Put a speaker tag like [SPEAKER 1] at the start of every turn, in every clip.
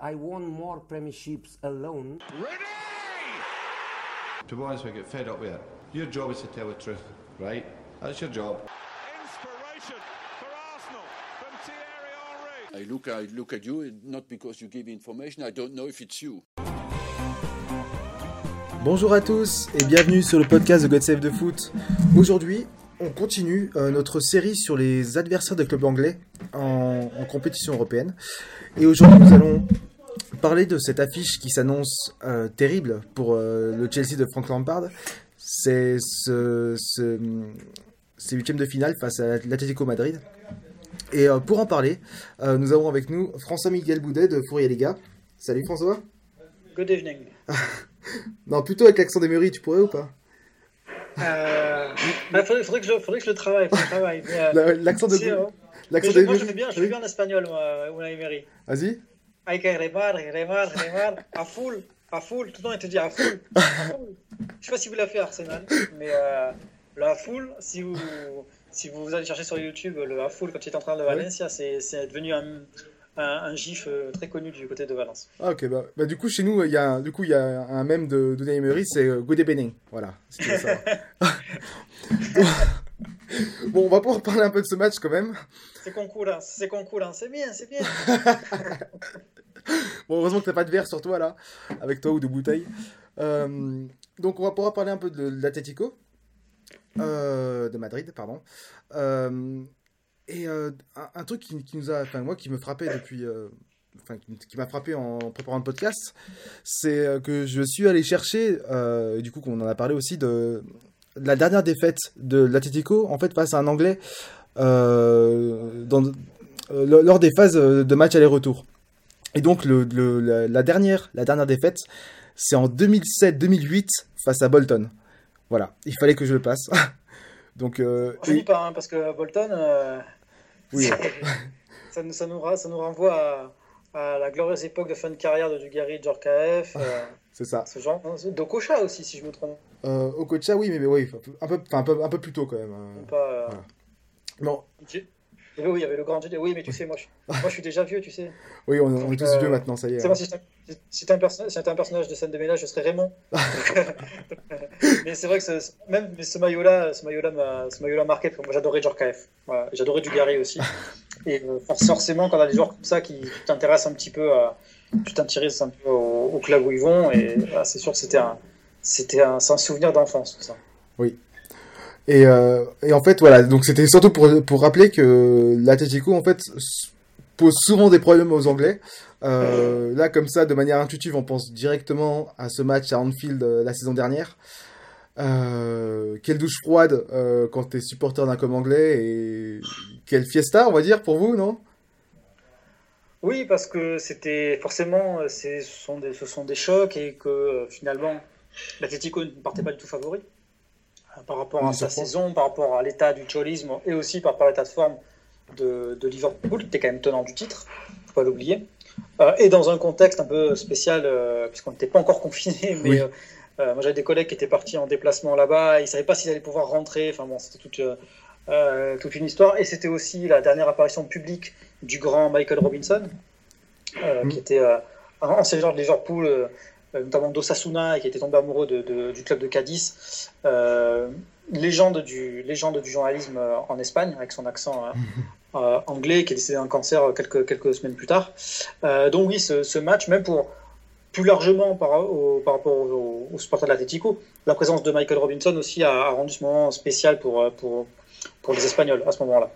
[SPEAKER 1] I won more premierships alone.
[SPEAKER 2] To be honest, we get fed up with it. Your job is to tell the truth, right? That's your job.
[SPEAKER 3] Inspiration for Arsenal from Thierry Henry.
[SPEAKER 4] I look, I look at you, not because you give information, I don't know if it's you.
[SPEAKER 5] Bonjour à tous et bienvenue sur le podcast de God Save the Foot. Aujourd'hui, on continue euh, notre série sur les adversaires des clubs anglais en, en compétition européenne. Et aujourd'hui, nous allons parler de cette affiche qui s'annonce euh, terrible pour euh, le Chelsea de Frank Lampard. C'est ce, ce, ces huitièmes de finale face à l'Atlético Madrid. Et euh, pour en parler, nous avons avec nous François-Miguel Boudet de Fourier gars. Salut François
[SPEAKER 6] Good evening.
[SPEAKER 5] Non, plutôt avec l'accent d'Emery, tu pourrais ou pas?
[SPEAKER 6] Euh, bah, faudrait, faudrait que je, faudrait que je le travaille. travaille. Euh,
[SPEAKER 5] L'accent de
[SPEAKER 6] si, hein.
[SPEAKER 5] L'accent
[SPEAKER 6] je, moi, fais bien, je fais bien en espagnol, moi, Unai Emery.
[SPEAKER 5] Vas-y.
[SPEAKER 6] Hay que remar, remar, remar, à full, à full. Tout le temps, il te dit à full. à full. Je sais pas si vous l'avez fait, Arsenal, mais euh, le à full, si vous, si vous allez chercher sur YouTube le à full quand il est en train de Valencia, c'est c'est devenu un, un, un gif euh, très connu du côté de Valence.
[SPEAKER 5] Ah, ok, bah, bah, du coup, chez nous, il y a, du coup, il y a un mème de d'Unai Emery, c'est euh, Good evening. Voilà. si tu veux savoir. bon, on va pouvoir parler un peu de ce match quand même.
[SPEAKER 6] C'est concurrence, c'est concurrence, c'est bien, c'est bien.
[SPEAKER 5] Bon, heureusement que t'as pas de verre sur toi là, avec toi ou de bouteille. Euh, donc, on va pouvoir parler un peu de, de l'Atlético, euh, de Madrid, pardon. Euh, et un, un truc qui, qui nous a, enfin moi, qui me frappait depuis, enfin qui, m'a frappé en préparant le podcast, c'est que je suis allé chercher, euh, du coup qu'on en a parlé aussi de la dernière défaite de l'Atlético, en fait face à un Anglais euh, dans, euh, lors des phases de match aller-retour. Et donc le, le- la, dernière, la dernière défaite, c'est en 2007-2008 face à Bolton. Voilà, il fallait que je le passe. donc euh,
[SPEAKER 6] Je dis pas, hein, parce que Bolton, euh,
[SPEAKER 5] Oui.
[SPEAKER 6] ça, nous, ça, nous, ra- ça nous renvoie à, à la glorieuse époque de fin de carrière de Dugarry, Djorkaeff, euh,
[SPEAKER 5] c'est ça.
[SPEAKER 6] ce genre. hein, D'Okocha aussi, si je me trompe
[SPEAKER 5] Euh, Okocha, oui, mais, mais oui, un peu, enfin, un peu, un peu plus tôt quand même. euh.
[SPEAKER 6] pas. euh,
[SPEAKER 5] Voilà. Bon,
[SPEAKER 6] J- Oui, oui, il y avait le grand J- Oui, mais tu sais, moi je, moi, je suis déjà vieux, tu sais.
[SPEAKER 5] oui, on, on est tous
[SPEAKER 6] Euh,
[SPEAKER 5] vieux maintenant, ça y est.
[SPEAKER 6] C'est
[SPEAKER 5] hein.
[SPEAKER 6] si j'étais un, perso- si un personnage de scène de ménage, je serais Raymond. mais c'est vrai que ce- même mais ce maillot-là, ce maillot-là m'a ce maillot-là marqué, parce que moi j'adorais Djorkaeff. Voilà, j'adorais Dugarry aussi. Et euh, forcément, quand on a des joueurs comme ça qui t'intéressent un petit peu à. Tu t'intéresses un peu au, au club où ils vont, et c'est sûr que c'était un. C'était un, souvenir d'enfance, tout ça.
[SPEAKER 5] Et, euh, et en fait, voilà, donc c'était surtout pour, pour rappeler que l'Atletico, en fait, pose souvent des problèmes aux Anglais. Euh, là, comme ça, de manière intuitive, on pense directement à ce match à Anfield euh, la saison dernière. Quelle douche froide quand t'es supporter d'un club anglais et quelle fiesta, on va dire, pour vous, non?
[SPEAKER 6] Oui, parce que c'était forcément, euh, ce sont des, ce sont des chocs et que euh, finalement, l'Atlético ne partait pas du tout favori euh, par rapport à sa saison, par rapport à l'état du cholisme et aussi par rapport à l'état de forme de, de Liverpool, qui était quand même tenant du titre, faut pas l'oublier. Euh, et dans un contexte un peu spécial, euh, puisqu'on n'était pas encore confiné, mais
[SPEAKER 5] Oui.
[SPEAKER 6] euh, moi j'avais des collègues qui étaient partis en déplacement là-bas, ils savaient pas s'ils allaient pouvoir rentrer, enfin bon, c'était toute, euh, toute une histoire. Et c'était aussi la dernière apparition publique du grand Michael Robinson, euh,
[SPEAKER 5] Mm.
[SPEAKER 6] qui était euh, un ancien joueur de Liverpool, euh, notamment d'Osasuna, et qui était tombé amoureux de- de- du club de Cadiz. Légende, du, légende du journalisme en Espagne, avec son accent anglais, qui est décédé d'un cancer quelques, quelques semaines plus tard. Donc oui, ce, ce match, même pour plus largement par, au- par rapport aux, aux supporters de l'Atlético, la présence de Michael Robinson aussi a, a rendu ce moment spécial pour, pour, pour les Espagnols à ce moment-là.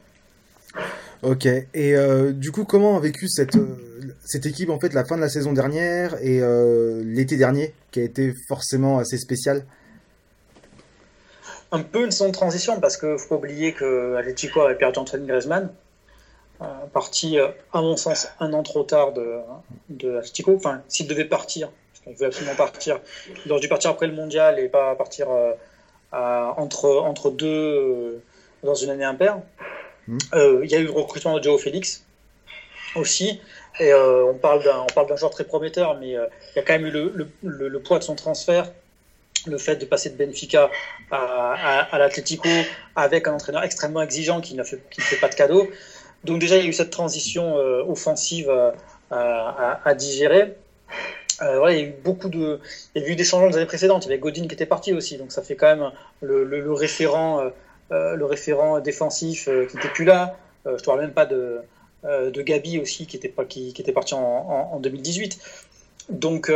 [SPEAKER 5] Ok, et euh, du coup, comment a vécu cette, euh, cette équipe, en fait, la fin de la saison dernière et euh, l'été dernier, qui a été forcément assez spécial?
[SPEAKER 6] Un peu une saison de transition parce qu'il ne faut pas oublier que Atletico avait perdu Antoine Griezmann, euh, parti à mon sens un an trop tard de, de Atletico. Enfin, s'il devait partir, parce qu'il voulait absolument partir, il aurait dû partir après le mondial et pas partir à- entre, entre deux dans une année impaire.
[SPEAKER 5] Mhm.
[SPEAKER 6] Euh, Il y a eu le recrutement de Joe Félix aussi. Et euh, on parle d'un joueur très prometteur, mais euh, il y a quand même eu le, le, le- le poids de son transfert, le fait de passer de Benfica à, à, à l'Atlético avec un entraîneur extrêmement exigeant qui ne fait, qui ne fait pas de cadeaux. Donc déjà, il y a eu cette transition euh, offensive euh, à, à, digérer. Euh, voilà, il y a eu beaucoup de, il y a eu des changements des années précédentes. Il y avait Godin qui était parti aussi, donc ça fait quand même le, le, le référent, le référent défensif euh, qui n'était plus là. Euh, je ne parle même pas de, de Gabi aussi qui était, qui, qui était parti en, en, en 2018. Donc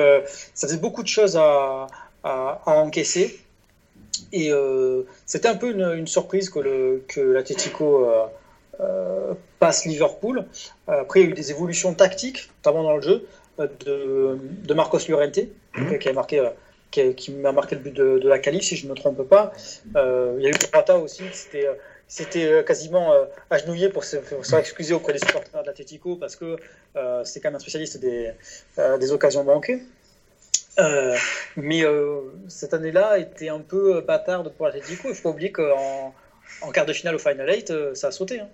[SPEAKER 6] ça faisait beaucoup de choses à, à, à encaisser. Et c'était un peu une, une, surprise que, le, que l'Atletico passe Liverpool. Après, il y a eu des évolutions tactiques, notamment dans le jeu de, de Marcos Llorente, mmh. qui a marqué qui, qui m'a marqué le but de, de, la qualif, si je ne me trompe pas. Euh, il y a eu Morata aussi, c'était c'était quasiment euh, agenouillé pour se, pour se excuser auprès des supporters de l'Atletico parce que euh, c'est quand même un spécialiste des, euh, des occasions manquées. Euh, mais euh, cette année-là était un peu bâtarde pour l'Atletico. Il faut pas oublier qu'en en quart de finale au Final 8, ça a sauté. Hein.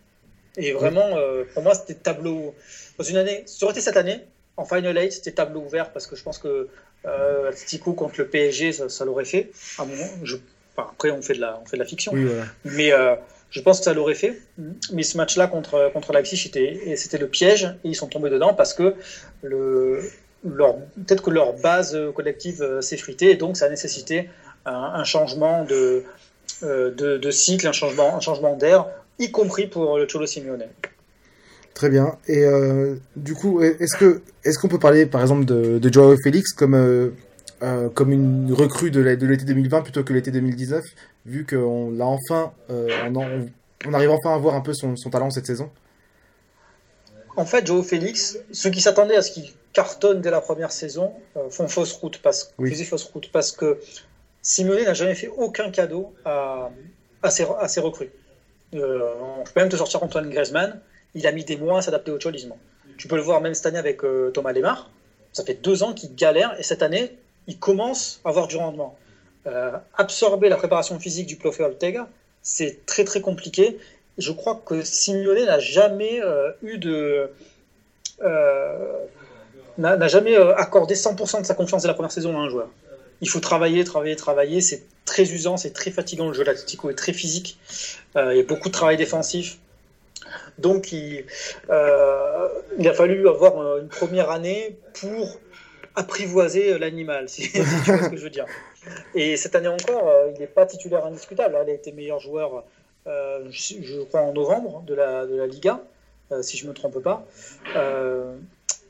[SPEAKER 6] Et vraiment, pour moi, c'était tableau. Dans une année, ça aurait été cette année, en Final 8, c'était tableau ouvert parce que je pense que euh, Atletico contre le PSG, ça, ça l'aurait fait. À un moment, je... enfin, après, on fait de la, on fait de la fiction.
[SPEAKER 5] Oui, voilà.
[SPEAKER 6] Mais euh, je pense que ça l'aurait fait. Mais ce match-là contre, contre Leipzig, c'était, c'était le piège. Et ils sont tombés dedans parce que le, leur, peut-être que leur base collective euh, s'est fritée. Et donc, ça a nécessité un, un changement de, euh, de, de, cycle, un changement, un changement d'air, y compris pour le Cholo Simeone.
[SPEAKER 5] Très bien. Et euh, du coup, est-ce que est-ce qu'on peut parler, par exemple, de, de Joao Félix comme euh, euh, comme une recrue de l'été 2020 plutôt que l'été 2019, vu qu'on l'a enfin, on, en, on, arrive enfin à voir un peu son, son, talent cette saison?
[SPEAKER 6] En fait, Joao Félix, ceux qui s'attendaient à ce qu'il cartonne dès la première saison font fausse route parce, oui. fausse route parce que Simone n'a jamais fait aucun cadeau à, à, ses, à ses recrues. Je peux même te sortir Antoine Griezmann il a mis des mois à s'adapter au cholisme. Tu peux le voir même cette année avec euh, Thomas Lemar. Ça fait deux ans qu'il galère et cette année, il commence à avoir du rendement. Euh, absorber la préparation physique du Plofer Ortega, c'est très très compliqué. Je crois que Simeone n'a jamais euh, eu de. N'a jamais accordé 100% de sa confiance de la première saison à un joueur. Il faut travailler, travailler, travailler. C'est très usant, c'est très fatigant. Le jeu l'Atletico est très physique. Il y a beaucoup de travail défensif. Donc il, euh, il, a fallu avoir une première année pour apprivoiser l'animal, si, tu vois ce que je veux dire. Et cette année encore, euh, il n'est pas titulaire indiscutable. Il a été meilleur joueur, euh, je, crois, en novembre de la, de la Liga, euh, si je ne me trompe pas. Euh,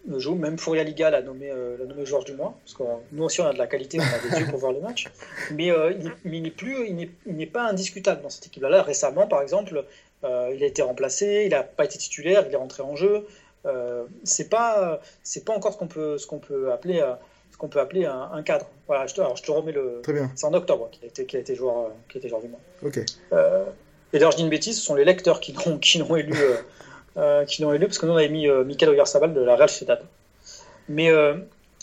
[SPEAKER 6] même Fouria Liga l'a nommé, euh, l'a nommé joueur du mois, parce que nous aussi on a de la qualité, on a des yeux pour voir le match. Mais, euh, il n'est pas indiscutable dans cette équipe-là. Là, récemment, par exemple, euh, il a été remplacé, il n'a pas été titulaire, il est rentré en jeu. Euh, c'est pas, c'est pas encore ce qu'on peut, ce qu'on peut appeler, euh, ce qu'on peut appeler un, un, cadre. Voilà, je te, alors je te remets le.
[SPEAKER 5] Très bien.
[SPEAKER 6] C'est en octobre qu'il a été, qu'il a été joueur, qui a été joueur du mois.
[SPEAKER 5] Ok.
[SPEAKER 6] Euh, et d'ailleurs, je dis une bêtise, ce sont les lecteurs qui l'ont, qui l'ont élu, euh, qui l'ont élu, parce que nous on avait mis Michael Oyarzabal de la Real Sociedad. Mais,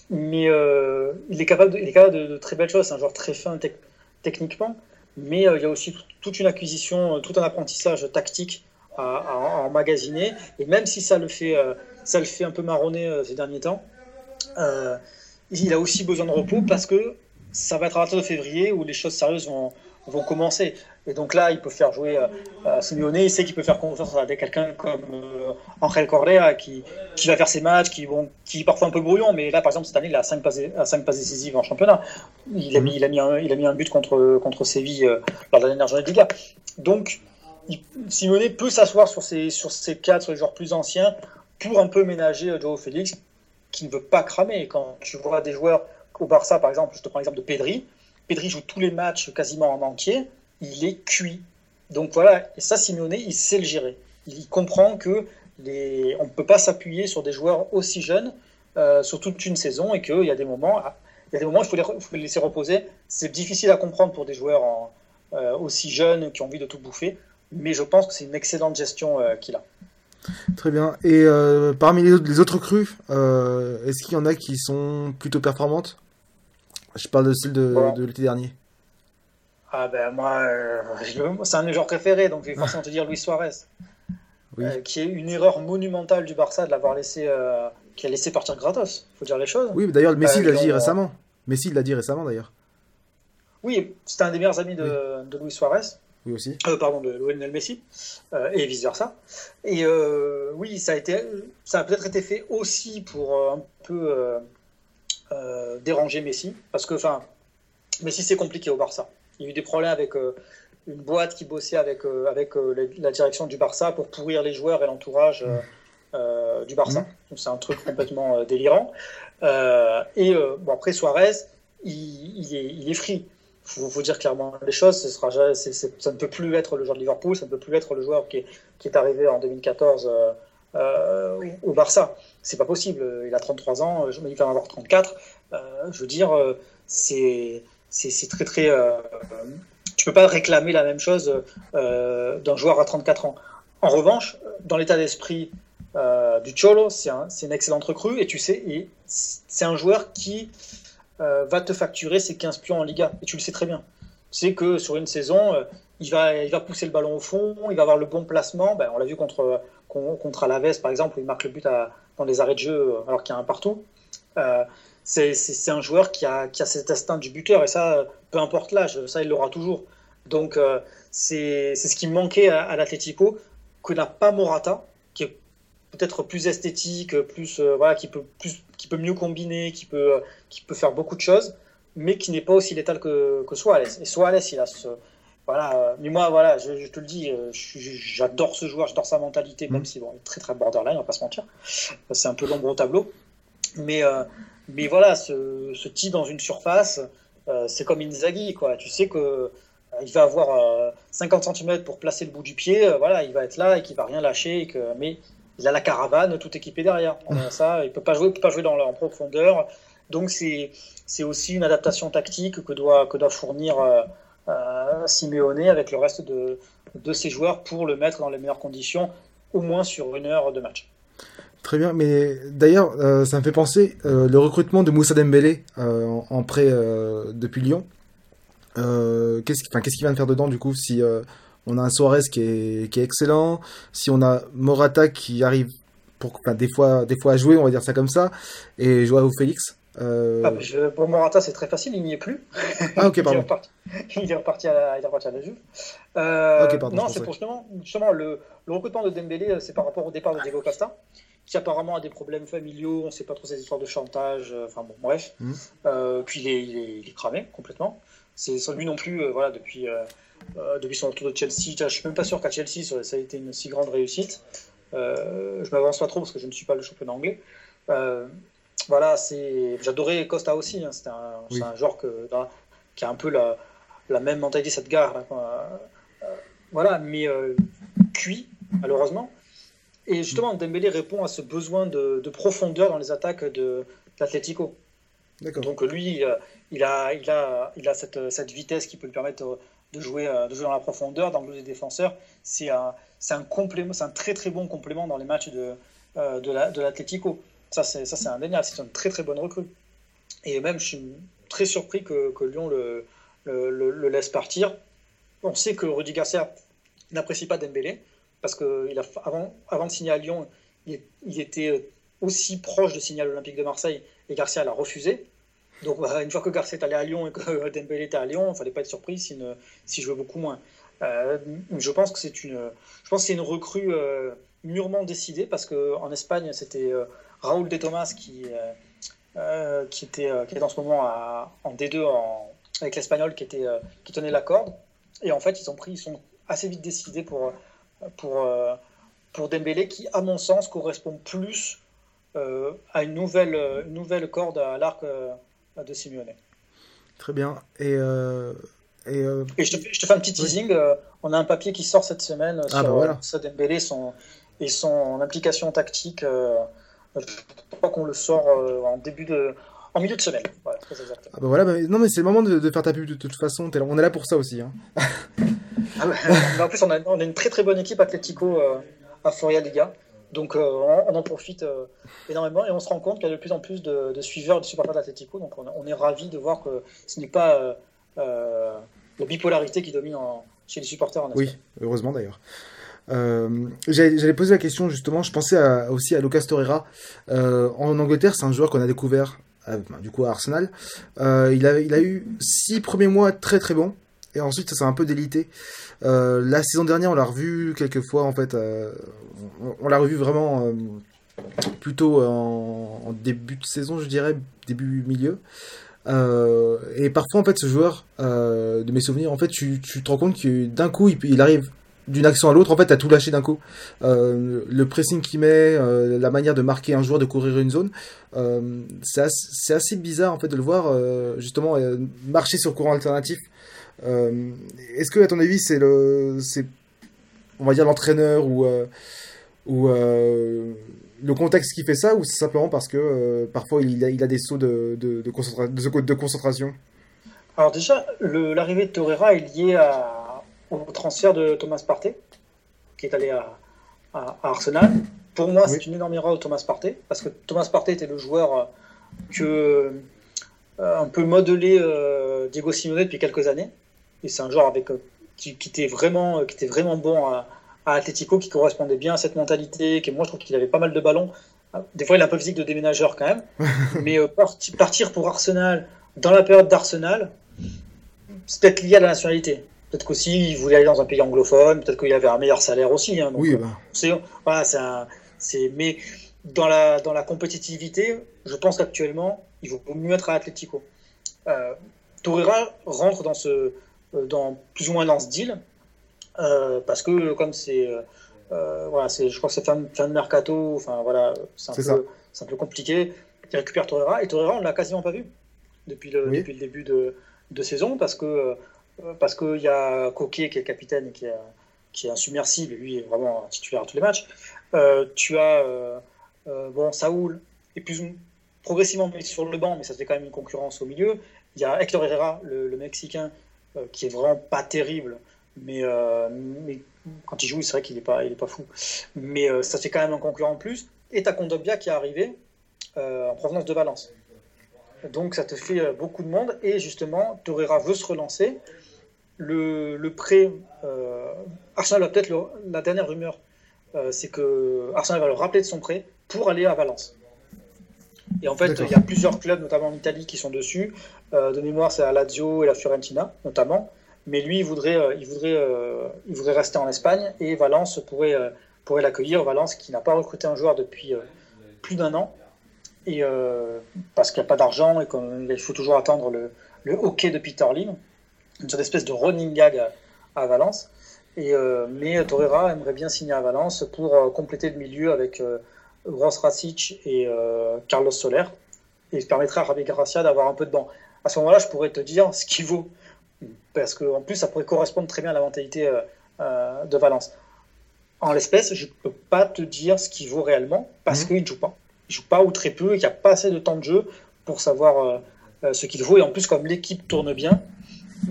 [SPEAKER 6] mais il est capable, de, il est capable de, de très belles choses. C'est un joueur très fin te techniquement mais euh, il y a aussi toute une acquisition, tout un apprentissage tactique à, à, emmagasiner. Et même si ça le fait, euh, ça le fait un peu marronner euh, ces derniers temps, euh, il a aussi besoin de repos parce que ça va être à partir de février où les choses sérieuses vont, vont commencer. Et donc là, il peut faire jouer euh, Simeone, il sait qu'il peut faire confiance à quelqu'un comme euh, Angel Correa qui, qui va faire ses matchs, qui, bon, qui est parfois un peu brouillon, mais là, par exemple, cette année, il a 5 passes, à 5 passes décisives en championnat. Il a mis, il a mis, un, il a mis un but contre, contre Séville euh, lors de la dernière journée de Liga. Donc, il, Simeone peut s'asseoir sur ses, sur ses cadres, sur les joueurs plus anciens, pour un peu ménager Joao Félix, qui ne veut pas cramer. Quand tu vois des joueurs au Barça, par exemple, je te prends l'exemple de Pedri, Pedri joue tous les matchs quasiment en entier, il est cuit. Donc voilà, et ça, Simeone, il sait le gérer. Il comprend que les... on ne peut pas s'appuyer sur des joueurs aussi jeunes euh, sur toute une saison et qu'il y a des moments, il y a des moments il faut les, faut les laisser reposer. C'est difficile à comprendre pour des joueurs en, euh, aussi jeunes qui ont envie de tout bouffer, mais je pense que c'est une excellente gestion euh, qu'il a.
[SPEAKER 5] Très bien. Et parmi les autres, les autres crues, est-ce qu'il y en a qui sont plutôt performantes? Je parle de celle de l'été dernier.
[SPEAKER 6] Ah ben moi, euh, c'est un de mes joueurs préférés, donc je vais forcément te dire Luis Suarez.
[SPEAKER 5] Oui.
[SPEAKER 6] Euh, qui est une erreur monumentale du Barça de l'avoir laissé, euh, qui a laissé partir gratos. Faut dire les choses.
[SPEAKER 5] Oui, d'ailleurs, Messi l'a dit récemment. Messi l'a dit récemment d'ailleurs.
[SPEAKER 6] Oui, c'était un des meilleurs amis de, oui. de Luis Suarez.
[SPEAKER 5] Oui, aussi.
[SPEAKER 6] Pardon, de Lionel Messi, et vice-versa. Et oui, ça a, été, ça a peut-être été fait aussi pour un peu déranger Messi, parce que, enfin, Messi, c'est compliqué au Barça. Il y a eu des problèmes avec une boîte qui bossait avec, avec la direction du Barça pour pourrir les joueurs et l'entourage du Barça. Mmh. Donc c'est un truc complètement délirant. et bon, après Suarez, il, est, il est free. Il faut, dire clairement les choses. Ce sera, ça ne peut plus être le joueur de Liverpool, ça ne peut plus être le joueur qui est, qui est arrivé en 2014 euh, euh, au Barça. C'est pas possible. Il a 33 ans, il va en avoir 34. Euh, je veux dire, c'est très très. tu peux pas réclamer la même chose d'un joueur à 34 ans. En revanche, dans l'état d'esprit du Cholo, c'est un, une excellente recrue et tu sais, c'est un joueur qui euh, va te facturer ses 15 pions en Liga. Et tu le sais très bien. C'est que sur une saison, euh, il, va, il va pousser le ballon au fond, il va avoir le bon placement. Ben, on l'a vu contre, contre Alaves, par exemple, où il marque le but dans les arrêts de jeu euh, alors qu'il y a un partout. C'est un joueur qui a, qui a cet instinct du buteur, et ça, peu importe l'âge, ça, il l'aura toujours. Donc, c'est ce qui manquait à, à l'Atlético, que n'a pas Morata, qui est peut-être plus esthétique, plus euh, voilà, qui peut plus, qui peut mieux combiner, qui peut, qui peut faire beaucoup de choses, mais qui n'est pas aussi létal que, que Suarez. Et Suarez, il a ce, voilà. Euh, mais moi, voilà, je, te le dis, euh, j'adore ce joueur, j'adore sa mentalité, même mm. si bon, il est très très borderline, on va pas se mentir. C'est un peu l'ombre au tableau, mais mais voilà, ce, ce type dans une surface, c'est comme Inzaghi, quoi. Tu sais que il va avoir 50 cm pour placer le bout du pied, voilà, il va être là et qu'il va rien lâcher, et que, mais il a la caravane tout équipé derrière. ça, il peut pas jouer, peut pas jouer dans, en profondeur. Donc c'est c'est aussi une adaptation tactique que doit que doit fournir euh, euh, Simeone avec le reste de de ses joueurs pour le mettre dans les meilleures conditions, au moins sur une heure de match.
[SPEAKER 5] Très bien, mais d'ailleurs, euh, ça me fait penser le recrutement de Moussa Dembélé en, prêt depuis Lyon. qu'est-ce qu'est-ce qu'il vient de faire dedans du coup si on a un Suarez qui est, qui est excellent. Si on a Morata qui arrive pour, des, fois, des fois à jouer, on va dire ça comme ça, et Joao Félix.
[SPEAKER 6] Euh... Ah, je, pour Morata, c'est très facile, il n'y est plus.
[SPEAKER 5] Ah, ok, pardon.
[SPEAKER 6] il, est reparti, à la, il est reparti à la Juve. Euh, okay, pardon, non, c'est pour justement, justement le, le, recrutement de Dembélé, euh, c'est par rapport au départ de Diego Costa, qui apparemment a des problèmes familiaux, on ne sait pas trop ces histoires de chantage, euh, enfin bon, bref. Mm. Euh, puis il est, il, est, il est, cramé complètement. C'est lui non plus, voilà, depuis euh, depuis son retour de Chelsea. Je suis même pas sûr qu'à Chelsea ça a été une si grande réussite. Euh, je m'avance pas trop parce que je ne suis pas le championnat anglais. Euh, voilà, c'est. J'adorais Costa aussi. Hein. C'est un, joueur que, qui a un peu la, la même mentalité cette gare. voilà, mais cuit malheureusement. Et justement, Dembélé répond à ce besoin de, profondeur dans les attaques de, l'Atlético. Donc lui, il a, il a, il a cette, cette, vitesse qui peut lui permettre de jouer, euh, de jouer dans la profondeur, d'angler des défenseurs. C'est un, c'est un complément, c'est un très très bon complément dans les matchs de, euh, de, la, de l'Atlético. Ça, c'est, ça, c'est indéniable. C'est une très très bonne recrue. Et même, je suis très surpris que, que Lyon le, le, le, laisse partir. On sait que Rudy Garcia n'apprécie pas Dembélé parce que il a, avant, de signer à Lyon, il, était aussi proche de signer à l'Olympique de Marseille et Garcia l'a refusé. Donc une fois que Garcia est allé à Lyon et que Dembélé était à Lyon, il ne fallait pas être surpris s'il si jouait beaucoup moins. Euh, je pense que c'est une, recrue euh, mûrement décidée parce qu'en Espagne c'était euh, Raúl de Thomas qui, était, qui en ce moment en D2 avec l'Espagnol qui tenait la corde. Et en fait ils, ont pris, ils sont assez vite décidés pour, pour, pour Dembélé qui, à mon sens, correspond plus à une nouvelle, une nouvelle corde à l'arc de Simeone.
[SPEAKER 5] Très bien. Et, euh,
[SPEAKER 6] et, euh, et je, te fais, je, te fais, un petit teasing. Euh, on a un papier qui sort cette semaine ah, sur bah voilà. Dembélé son, et son implication tactique. je crois qu'on le sort en début de. En milieu de semaine. Voilà,
[SPEAKER 5] ah bah voilà, bah, non mais c'est le moment de, de, faire ta pub de, toute façon. on est là pour ça aussi. Hein.
[SPEAKER 6] ah en plus, on a, on a, une très très bonne équipe Atlético à Foria Liga. Donc euh, on, en profite euh, énormément et on se rend compte qu'il y a de plus en plus de, suiveurs et de supporters d'Atletico. Donc on, est ravi de voir que ce n'est pas euh, la bipolarité qui domine chez les supporters en
[SPEAKER 5] Espagne. Oui, heureusement d'ailleurs. J'allais poser la question justement, je pensais aussi à Lucas Torreira. en Angleterre, c'est un joueur qu'on a découvert du coup à Arsenal. il, a, il a eu six premiers mois très très bons. Et ensuite ça s'est un peu délité. Euh, la saison dernière, on l'a revu quelques fois en fait. euh, on, l'a revu vraiment euh, plutôt en, début de saison, je dirais, début milieu. Euh, et parfois en fait, ce joueur, de mes souvenirs, en fait, tu, tu te rends compte que d'un coup, il, arrive d'une action à l'autre, en fait, à tout lâcher d'un coup. Le pressing qu'il met, la manière de marquer un joueur, de courir une zone, euh, c'est assez, bizarre en fait de le voir justement marcher sur courant alternatif. Euh, Est-ce que à ton avis c'est le, c'est, on va dire l'entraîneur ou euh, ou euh, le contexte qui fait ça ou c'est simplement parce que parfois il a, il a des sauts de, de, de, concentra- de, de concentration?
[SPEAKER 6] Alors déjà, l'arrivée de Torreira est liée à- au transfert de Thomas Partey, qui est allé à, à- à Arsenal. Pour moi, c'est une énorme erreur de Thomas Partey, parce que Thomas Partey était le joueur que euh, un peu modelé euh, Diego Simeone depuis quelques années. Et c'est un joueur avec euh, qui, qui était vraiment euh, qui était vraiment bon à, à Atletico, qui correspondait bien à cette mentalité. Qui moi, je trouve qu'il avait pas mal de ballons. Des fois, il a un peu physique de déménageur quand même. Mais euh, parti- partir pour Arsenal dans la période d'Arsenal, c'est peut-être lié à la nationalité. Peut-être qu'aussi il voulait aller dans un pays anglophone, peut-être qu'il avait un meilleur salaire aussi. hein, donc,
[SPEAKER 5] Oui, bah,
[SPEAKER 6] c'est, voilà, c'est un- c'est, mais dans la, dans la compétitivité, je pense qu'actuellement, il vaut mieux être à Atletico. Euh, Torreira rentre dans ce, dans, plus ou moins dans ce deal, euh, parce que comme c'est, euh, euh, voilà, c'est, je crois que c'est fin, fin de mercato, enfin voilà, c'est un, peu, un peu compliqué. Il récupère Torreira, et Torreira, on l'a quasiment pas vu depuis le,
[SPEAKER 5] Oui.
[SPEAKER 6] depuis le début de, de saison, parce que euh, parce qu'il y a Coquet qui est le capitaine et qui est, qui est insubmersible, et lui est vraiment titulaire à tous les matchs. Euh, tu as euh, euh, bon, Saoul est plus progressivement mis sur le banc, mais ça fait quand même une concurrence au milieu. Il y a Hector Herrera, le, le Mexicain, euh, qui est vraiment pas terrible, mais, euh, mais quand il joue, c'est vrai qu'il est pas, il est pas fou. Mais euh, ça fait quand même un concurrent en plus. Et tu as Kondogbia qui est arrivé euh, en provenance de Valence. Donc ça te fait euh, beaucoup de monde. Et justement, Torreira veut se relancer. Le, le prêt, euh, Arsenal a peut-être la dernière rumeur, euh, c'est que Arsenal va le rappeler de son prêt pour aller à Valence. Et en fait, il y a plusieurs clubs, notamment en Italie, qui sont dessus. Euh, de mémoire, c'est la Lazio et la Fiorentina, notamment. Mais lui, il voudrait, euh, il voudrait, euh, il voudrait rester en Espagne et Valence pourrait, pourrait l'accueillir. Valence qui n'a pas recruté un joueur depuis plus d'un an. Et parce qu'il n'y a pas d'argent et qu'il faut toujours attendre le, le hockey de Peter Lim, une sorte d'espèce de running gag à, à Valence. Et, mais Torreira aimerait bien signer à Valence pour compléter le milieu avec Gross Rasic et euh, Carlos Soler. Et ça permettrait à Javi Gracia d'avoir un peu de banc. À ce moment-là, je pourrais te dire ce qu'il vaut. Parce qu'en plus, ça pourrait correspondre très bien à la mentalité euh, euh, de Valence. En l'espèce, je ne peux pas te dire ce qu'il vaut réellement parce
[SPEAKER 5] Mhm.
[SPEAKER 6] qu'il ne joue pas. Il joue pas ou très peu et qu'il n'y a pas assez de temps de jeu pour savoir euh, ce qu'il vaut. Et en plus, comme l'équipe tourne bien,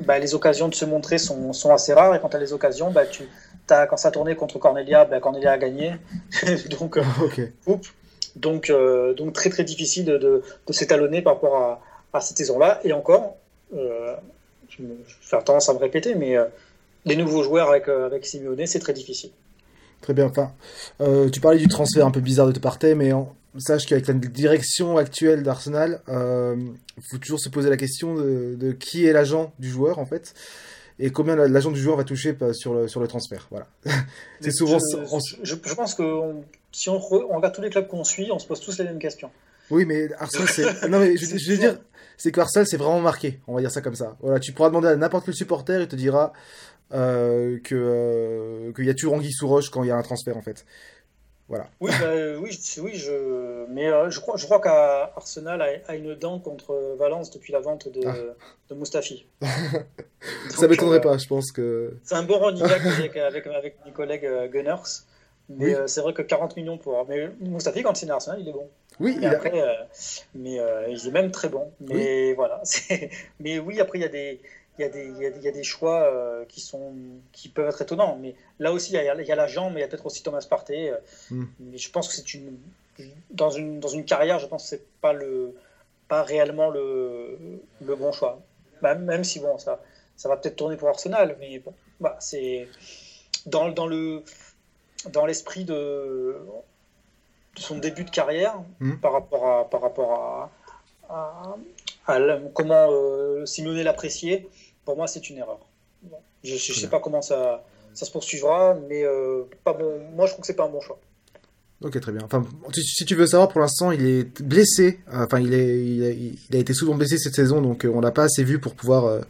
[SPEAKER 6] bah, les occasions de se montrer sont, sont assez rares. Et quand tu as les occasions, bah, tu, quand ça a tourné contre Cornelia, bah, Cornelia a gagné. donc, euh, donc, euh, donc très très difficile de, de, de s'étalonner par rapport à, à cette saison-là. Et encore, euh, je, me- je vais faire tendance à me répéter, mais euh, les nouveaux joueurs avec, avec Simeone, c'est très difficile.
[SPEAKER 5] Très bien. Enfin, tu parlais du transfert un peu bizarre de Partey, mais sache qu'avec la direction actuelle d'Arsenal, il faut toujours se poser la question de, de qui est l'agent du joueur en fait, et combien la- l'agent du joueur va toucher euh, sur le, sur le transfert. Voilà. C'est souvent.
[SPEAKER 6] Je,
[SPEAKER 5] on-
[SPEAKER 6] je, je pense que on- si on, re- on regarde tous les clubs qu'on suit, on se pose tous les mêmes questions.
[SPEAKER 5] Oui, mais Arsenal, c'est. Non, mais je, je veux dire, c'est qu'Arsenal, c'est vraiment marqué. On va dire ça comme ça. Voilà, tu pourras demander à n'importe quel supporter, il te dira euh, que euh, qu'il y a toujours anguille sous roche quand il y a un transfert en fait. Voilà.
[SPEAKER 6] Oui, bah, euh, oui, je- oui, je, mais euh, je crois, je crois qu'Arsenal a, a une dent contre Valence depuis la vente de,
[SPEAKER 5] Ah.
[SPEAKER 6] de Mustafi.
[SPEAKER 5] ça m'étonnerait
[SPEAKER 6] euh,
[SPEAKER 5] pas, je pense que.
[SPEAKER 6] C'est un bon running avec, avec, avec mes collègues euh, Gunners. Mais
[SPEAKER 5] Oui.
[SPEAKER 6] euh, c'est vrai que 40 millions pour. Mais Mustafi, quand il est à Arsenal, il est bon.
[SPEAKER 5] Oui,
[SPEAKER 6] Mais
[SPEAKER 5] il a-
[SPEAKER 6] après, euh, mais euh, il est même très bon. Mais voilà. Mais oui, après, il y a des. Il y, a des, il, y a des, il y a des choix euh, qui, sont, qui peuvent être étonnants. Mais là aussi, il y a, il y a l'agent, mais il y a peut-être aussi Thomas Partey. euh,
[SPEAKER 5] Mm.
[SPEAKER 6] Mais je pense que c'est une. Dans une, dans une carrière, je pense que c'est pas, le, pas réellement le, le bon choix. Même, même si, bon, ça, ça va peut-être tourner pour Arsenal. Mais bon, bah, c'est. Dans, dans le dans l'esprit de, de son début de carrière
[SPEAKER 5] Mhm.
[SPEAKER 6] par rapport à par rapport à, à- à la- comment euh, Simeone l'appréciait pour moi c'est une erreur Je ne sais pas comment ça, ça se poursuivra, mais euh, pas bon. moi je trouve que c'est pas un bon choix.
[SPEAKER 5] Ok, très bien. Enfin, si tu veux savoir, pour l'instant, il est blessé. Enfin, il, est, il, a, été souvent blessé cette saison, donc on l'a pas assez vu pour pouvoir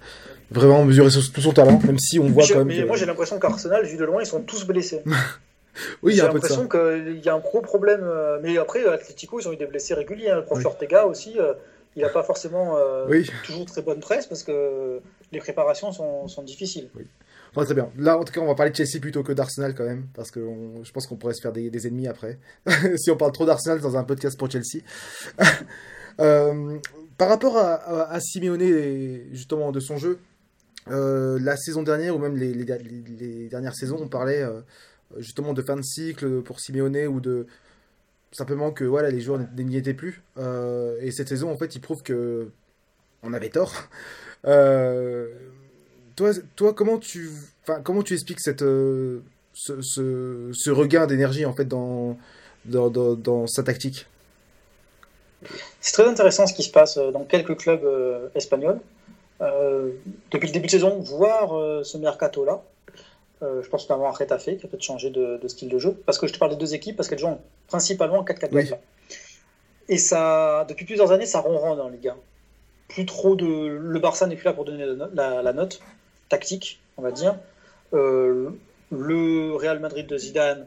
[SPEAKER 5] vraiment mesurer tout son talent, même si on voit quand même.
[SPEAKER 6] Mais moi, j'ai l'impression qu'Arsenal, vu de loin, ils sont tous blessés.
[SPEAKER 5] oui, il y
[SPEAKER 6] a l'impression qu'il y a un gros problème. Euh, mais après, Atletico, ils ont eu des blessés réguliers. Hein. Le prof Ortega aussi, euh, il n'a pas forcément euh, toujours très bonne presse parce que les préparations sont, sont difficiles.
[SPEAKER 5] Oui. très bien. Là, en tout cas, on va parler de Chelsea plutôt que d'Arsenal quand même, parce que je pense qu'on pourrait se faire des, des ennemis après, si on parle trop d'Arsenal dans un podcast pour Chelsea. par rapport à, à, à Simeone, justement, de son jeu, euh, la saison dernière, ou même les, les, dernières saisons, on parlait euh, justement de fin de cycle pour Simeone ou de simplement que voilà, les joueurs n'y étaient plus. Euh, et cette saison, en fait, il prouve que on avait tort. toi, toi, comment tu, comment tu expliques cette, ce, ce, regain d'énergie en fait dans, dans, dans, dans sa tactique?
[SPEAKER 6] C'est très intéressant ce qui se passe dans quelques clubs espagnols. Euh, depuis le début de saison, voir euh, ce mercato-là. Euh, je pense notamment à Retafe qui a peut-être changé de, style de jeu. Parce que je te parle des deux équipes, parce qu'elles jouent principalement en 4-4-2. Et ça, depuis plusieurs années, ça ronronne en Liga. Plus trop de. Le Barça n'est plus là pour donner la, note tactique, on va dire. le Real Madrid de Zidane,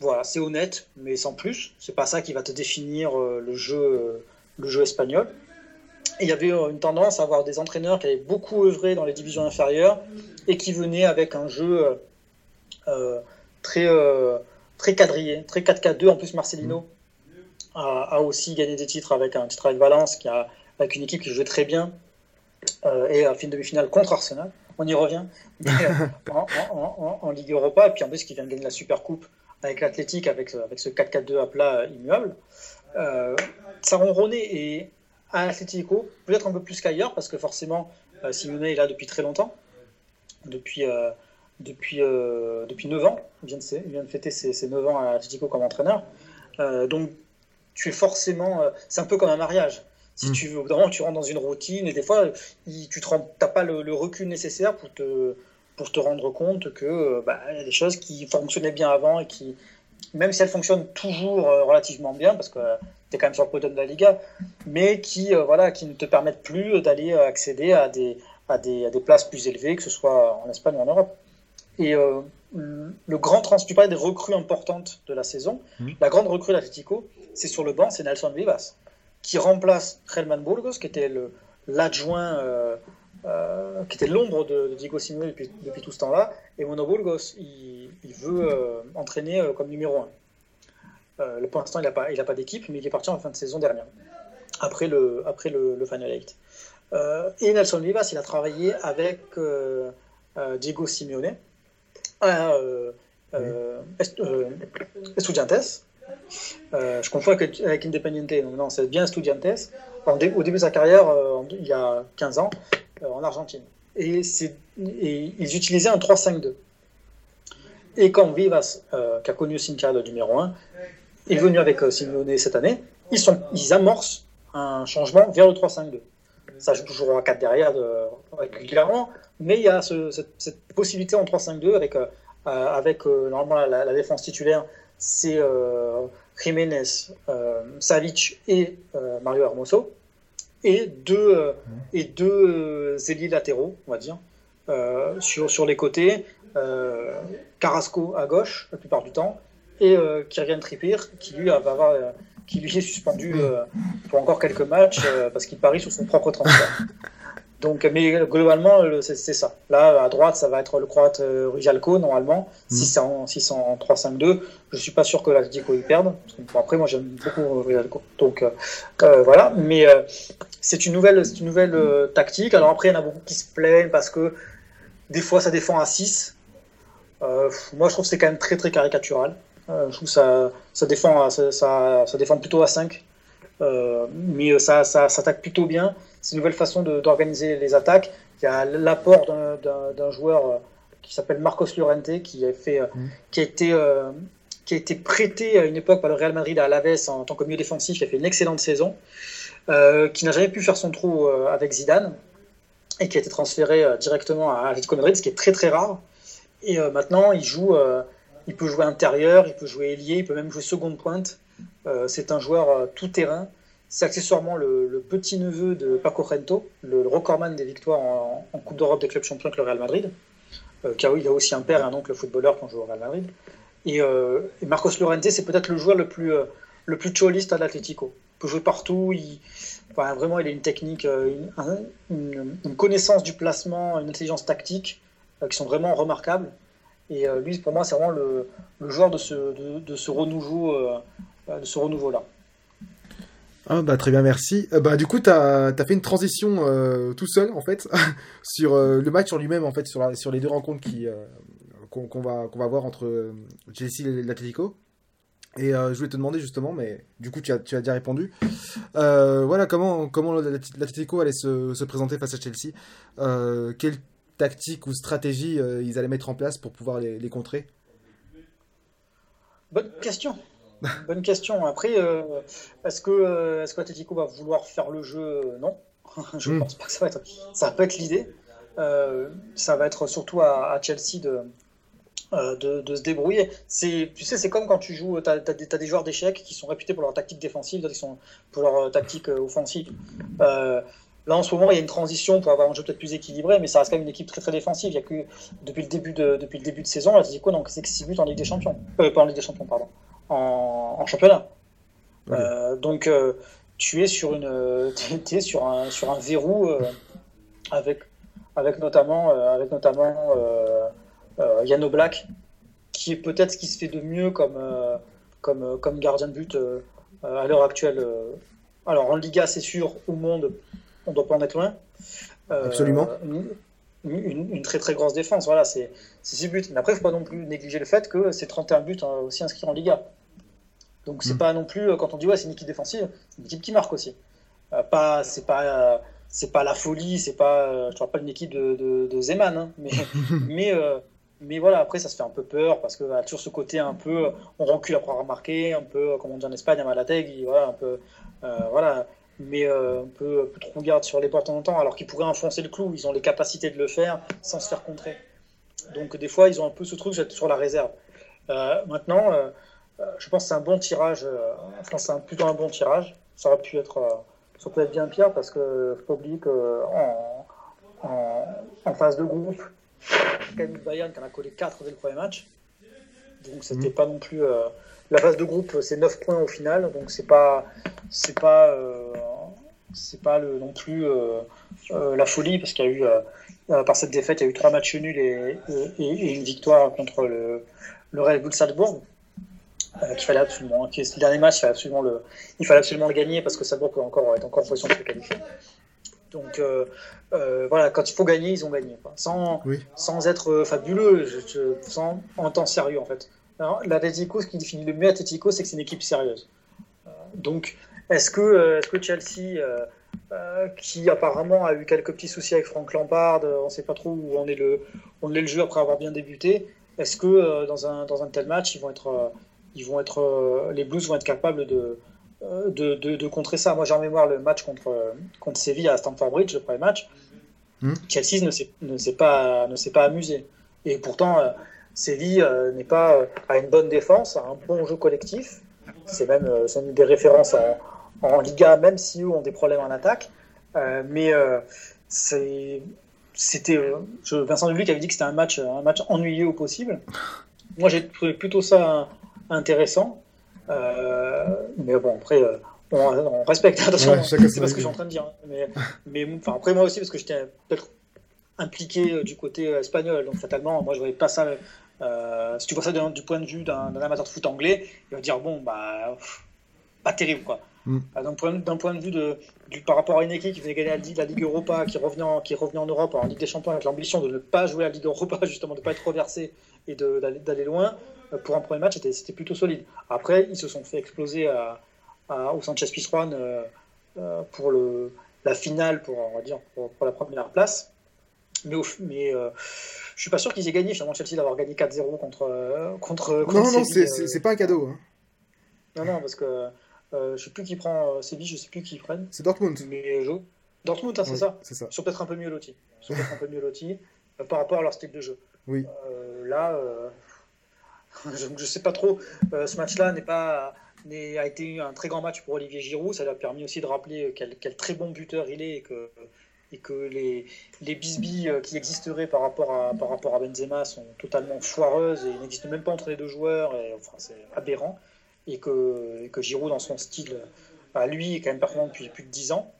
[SPEAKER 6] voilà, c'est honnête, mais sans plus. C'est pas ça qui va te définir le jeu, le jeu espagnol il y avait une tendance à avoir des entraîneurs qui avaient beaucoup œuvré dans les divisions inférieures et qui venaient avec un jeu euh, euh, très, euh, très quadrillé, très 4-4-2. En plus, Marcelino a, aussi gagné des titres avec un titre avec Valence, qui a, avec une équipe qui jouait très bien et a fait une demi-finale contre Arsenal. On y revient en, Ligue Europa. Et puis en plus, qui vient de gagner la Super Coupe avec l'Athletic, avec, avec ce 4-4-2 à plat immuable. ça ronronnait et à Atletico, peut-être un peu plus qu'ailleurs, parce que forcément, euh, Simone est là depuis très longtemps, depuis, euh, depuis, euh, depuis 9 ans. Il vient, de, il vient de fêter ses, ses, 9 ans à Atletico comme entraîneur. donc, tu es forcément. c'est un peu comme un mariage. Si mm. tu veux, vraiment, tu rentres dans une routine et des fois, tu n'as pas le, recul nécessaire pour te, pour te rendre compte que bah, y a des choses qui fonctionnaient bien avant et qui, même si elles fonctionnent toujours relativement bien, parce que tu es quand même sur le podium de la Liga, mais qui, euh, voilà, qui ne te permettent plus d'aller euh, accéder à des, à, des, à des places plus élevées, que ce soit en Espagne ou en Europe. Et euh, le grand trans, tu parlais des recrues importantes de la saison. Mmh. La grande recrue d'Atletico, c'est sur le banc, c'est Nelson Vivas, qui remplace Relman Burgos, qui était l'adjoint, qui était l'ombre de, Diego Simeone depuis, depuis, tout ce temps-là. Et Mono Burgos, il, il veut entraîner comme numéro 1. Euh, pour l'instant, il n'a pas, il pas d'équipe, mais il est parti en fin de saison dernière, après le, après le, Final Eight. Euh, et Nelson Vivas, il a travaillé avec euh, Diego Simeone à Estudiantes. je confonds avec, avec Independiente, donc non, c'est bien Estudiantes. au début de sa carrière, il y a 15 ans, en Argentine. Et, et ils utilisaient un 3-5-2. Et quand Vivas, qui a connu carrière de numéro 1, est venu avec euh, Simeone cette année, ils, sont, ils amorcent un changement vers le 3-5-2. Ça joue toujours à 4 derrière de, régulièrement, mais il y a cette, possibilité en 3-5-2 avec, euh, euh, normalement la, défense titulaire, c'est Jiménez, Savic et Mario Hermoso, et deux, et deux ailiers latéraux, on va dire, sur, sur les côtés. Carrasco à gauche la plupart du temps et euh, Kyrian Trippier qui lui, va avoir, euh, qui lui est suspendu euh, pour encore quelques matchs parce qu'il parie sur son propre transfert. Donc, mais globalement, c'est ça. Là, à droite, ça va être le croate Rujalko, normalement. Mm. Si c'est en, si en 3-5-2, je suis pas sûr que l'Atlético y perde. après, moi, j'aime beaucoup Rujalko. Donc, voilà. Mais c'est une nouvelle, une nouvelle tactique. Alors après, il y en a beaucoup qui se plaignent parce que des fois, ça défend à 6. moi, je trouve que c'est quand même très, très caricatural. Euh, je trouve que ça, ça, défend, ça, ça, défend plutôt à 5. Euh, mais ça, ça s'attaque plutôt bien. C'est une nouvelle façon d'organiser les attaques. Il y a l'apport d'un joueur euh, qui s'appelle Marcos Llorente, qui a, fait, mmh. qui, a été, qui a été prêté à une époque par le Real Madrid à Alaves en tant que milieu défensif. Il a fait une excellente saison, qui n'a jamais pu faire son trou avec Zidane. et qui a été transféré directement à Atletico Madrid, ce qui est très très rare. Et maintenant, il joue, il peut jouer intérieur, il peut jouer ailier, il peut même jouer seconde pointe. c'est un joueur tout terrain. C'est accessoirement le, petit neveu de Paco Rento, le, recordman des victoires en, Coupe d'Europe des clubs champions avec le Real Madrid. car il a aussi un père et un oncle footballeur quand joue au Real Madrid. Et, Marcos Llorente, c'est peut-être le joueur le plus le plus choliste à l'Atlético. Il peut jouer partout. Vraiment, il a une technique, euh, une, connaissance du placement, une intelligence tactique euh, qui sont vraiment remarquables. Et euh, lui, pour moi, c'est vraiment le, joueur de ce, renouveau, de ce renouveau-là.
[SPEAKER 5] Ah bah très bien, merci. bah du coup, tu as, fait une transition tout seul en fait sur le match en lui-même en fait sur, les deux rencontres qu'on va voir entre Chelsea et l'Atlético. Et euh, je voulais te demander justement, mais du coup tu as, déjà répondu. Euh, voilà comment l'Atletico allait se, se, présenter face à Chelsea. Euh, tactique ou stratégie ils allaient mettre en place pour pouvoir les, les contrer
[SPEAKER 6] Bonne question. Bonne question. Après, est-ce que est-ce que va vouloir faire le jeu? Non, je ne hmm. pense pas que ça va être ça va pas être l'idée. ça va être surtout à, à Chelsea de euh, de, se débrouiller. C'est, tu sais, c'est comme quand tu joues, tu as, des joueurs d'échecs qui sont réputés pour leur tactique défensive, d'autres qui sont pour leur euh, tactique euh, offensive. Là, en ce moment, il y a une transition pour avoir un jeu peut-être plus équilibré, mais ça reste quand même une équipe très très défensive. Il y a que depuis le début de, depuis le début de saison, quoi donc c'est 6 buts en Ligue des Champions. pas en Ligue des Champions, pardon. En, championnat. donc, tu es sur, une, es sur, un, sur un verrou avec, avec notamment. avec notamment euh, Yano Black, qui est peut-être ce qui se fait de mieux comme, euh, comme, euh, comme gardien de but à l'heure actuelle. alors en Liga, c'est sûr, au monde, on doit pas en être loin.
[SPEAKER 5] Absolument.
[SPEAKER 6] Une, très très grosse défense, voilà, c'est 6 buts. Mais après, il ne faut pas non plus négliger le fait que c'est 31 buts hein, aussi inscrits en Liga. Donc c'est mm. pas non plus, quand on dit ouais, c'est une équipe défensive, c'est une équipe qui marque aussi. pas, c'est pas, c'est pas la folie, c'est pas, je ne pas une équipe de, de, Zeman, hein, mais, mais, mais voilà, après, ça se fait un peu peur parce que a toujours ce côté un peu, on recule après avoir marqué, un peu, comme on dit en Espagne, à Malateg, voilà, un peu, euh, voilà, mais euh, un, peu, un peu trop garde sur les portes en temps, alors qu'ils pourraient enfoncer le clou, ils ont les capacités de le faire sans se faire contrer. Donc, des fois, ils ont un peu ce truc sur la réserve. Euh, maintenant, je pense que c'est un bon tirage, enfin, c'est plutôt un bon tirage. Ça aurait pu être, ça peut être bien pire parce que faut pas oublier qu'en en, en phase de groupe, Camille Bayern qui en a collé 4 dès le premier match. Donc c'était mm. pas non plus. Euh, la phase de groupe, c'est 9 points au final, donc c'est pas. C'est pas. Euh, c'est pas le, non plus euh, la folie, parce qu'il y a eu. par cette défaite, il y a eu 3 matchs nuls et, et, une victoire contre le, le Red Bull Salzbourg. qu'il fallait absolument, le dernier match, il fallait absolument le, il fallait absolument le gagner parce que Salzbourg peut encore être encore en position de se qualifier. Donc euh, euh, voilà, quand il faut gagner, ils ont gagné. Sans, sans être euh, fabuleux, sans, en temps sérieux en fait. L'Atletico, ce qui définit le mieux Atletico, c'est que c'est une équipe sérieuse. donc, est-ce que, est que Chelsea, qui apparemment a eu quelques petits soucis avec Frank Lampard, on ne sait pas trop où on est le, on est le jeu après avoir bien débuté, est-ce que dans, un, dans un tel match, ils vont être, ils vont être, les Blues vont être capables de, euh, de, de, contrer ça? Moi, j'ai en mémoire le match contre, contre Séville à Stamford Bridge, le premier match. Hmm. Chelsea ne s'est pas, ne pas amusé. Et pourtant, euh, Séville euh, n'est pas à une bonne défense, à un bon jeu collectif. C'est même, des références en, en, Liga, même si eux ont des problèmes en attaque. mais c'était Vincent Duluc avait dit que c'était un match, un match ennuyeux au possible. Moi, j'ai trouvé plutôt ça intéressant. Euh, mais bon, après, euh, on, respecte, attention, c'est pas ce que je suis en train de dire. Hein. Mais, mais enfin, après, moi aussi, parce que j'étais peut-être impliqué euh, du côté espagnol, donc fatalement, moi, je voyais pas ça. si tu vois ça du point de vue d'un amateur de foot anglais, il va dire bon, bah, pas terrible, quoi. Mm. D'un point, point, de vue de, du, par rapport à une équipe qui venait gagner la, Ligue Europa, qui revenait, en, qui revenait en Europe en Ligue des Champions avec l'ambition de ne pas jouer la Ligue Europa, justement de ne pas être reversé et d'aller loin, pour un premier match, c'était plutôt solide. Après, ils se sont fait exploser à, au Sanchez Pizjuan euh, euh, pour le, la finale, pour, on va dire, pour, la première place. Mais, au, mais euh, je suis pas sûr qu'ils aient gagné, finalement, Chelsea d'avoir gagné 4-0 contre, contre, contre,
[SPEAKER 5] Non, non, c'est pas un cadeau. Hein.
[SPEAKER 6] Non, non, parce que je sais plus qui prend Séville, je sais plus qui prennent.
[SPEAKER 5] C'est Dortmund.
[SPEAKER 6] Mais je... Dortmund, hein, c'est
[SPEAKER 5] Oui,
[SPEAKER 6] ça.
[SPEAKER 5] C'est ça.
[SPEAKER 6] Ils sont peut-être un peu mieux lotis. Ils sont peut-être un peu mieux lotis euh, par rapport à leur style de jeu.
[SPEAKER 5] Oui.
[SPEAKER 6] Euh, là, euh, je ne sais pas trop. Euh, ce match-là n'est pas a été un très grand match pour Olivier Giroud. Ça lui a permis aussi de rappeler quel, quel très bon buteur il est et que, et que les, les euh, qui existeraient par rapport, à, par rapport à Benzema sont totalement foireuses et n'existent même pas entre les deux joueurs. Et, enfin, c'est aberrant. Et que, que Giroud, dans son style, à lui, est quand même performant depuis plus de 10 ans.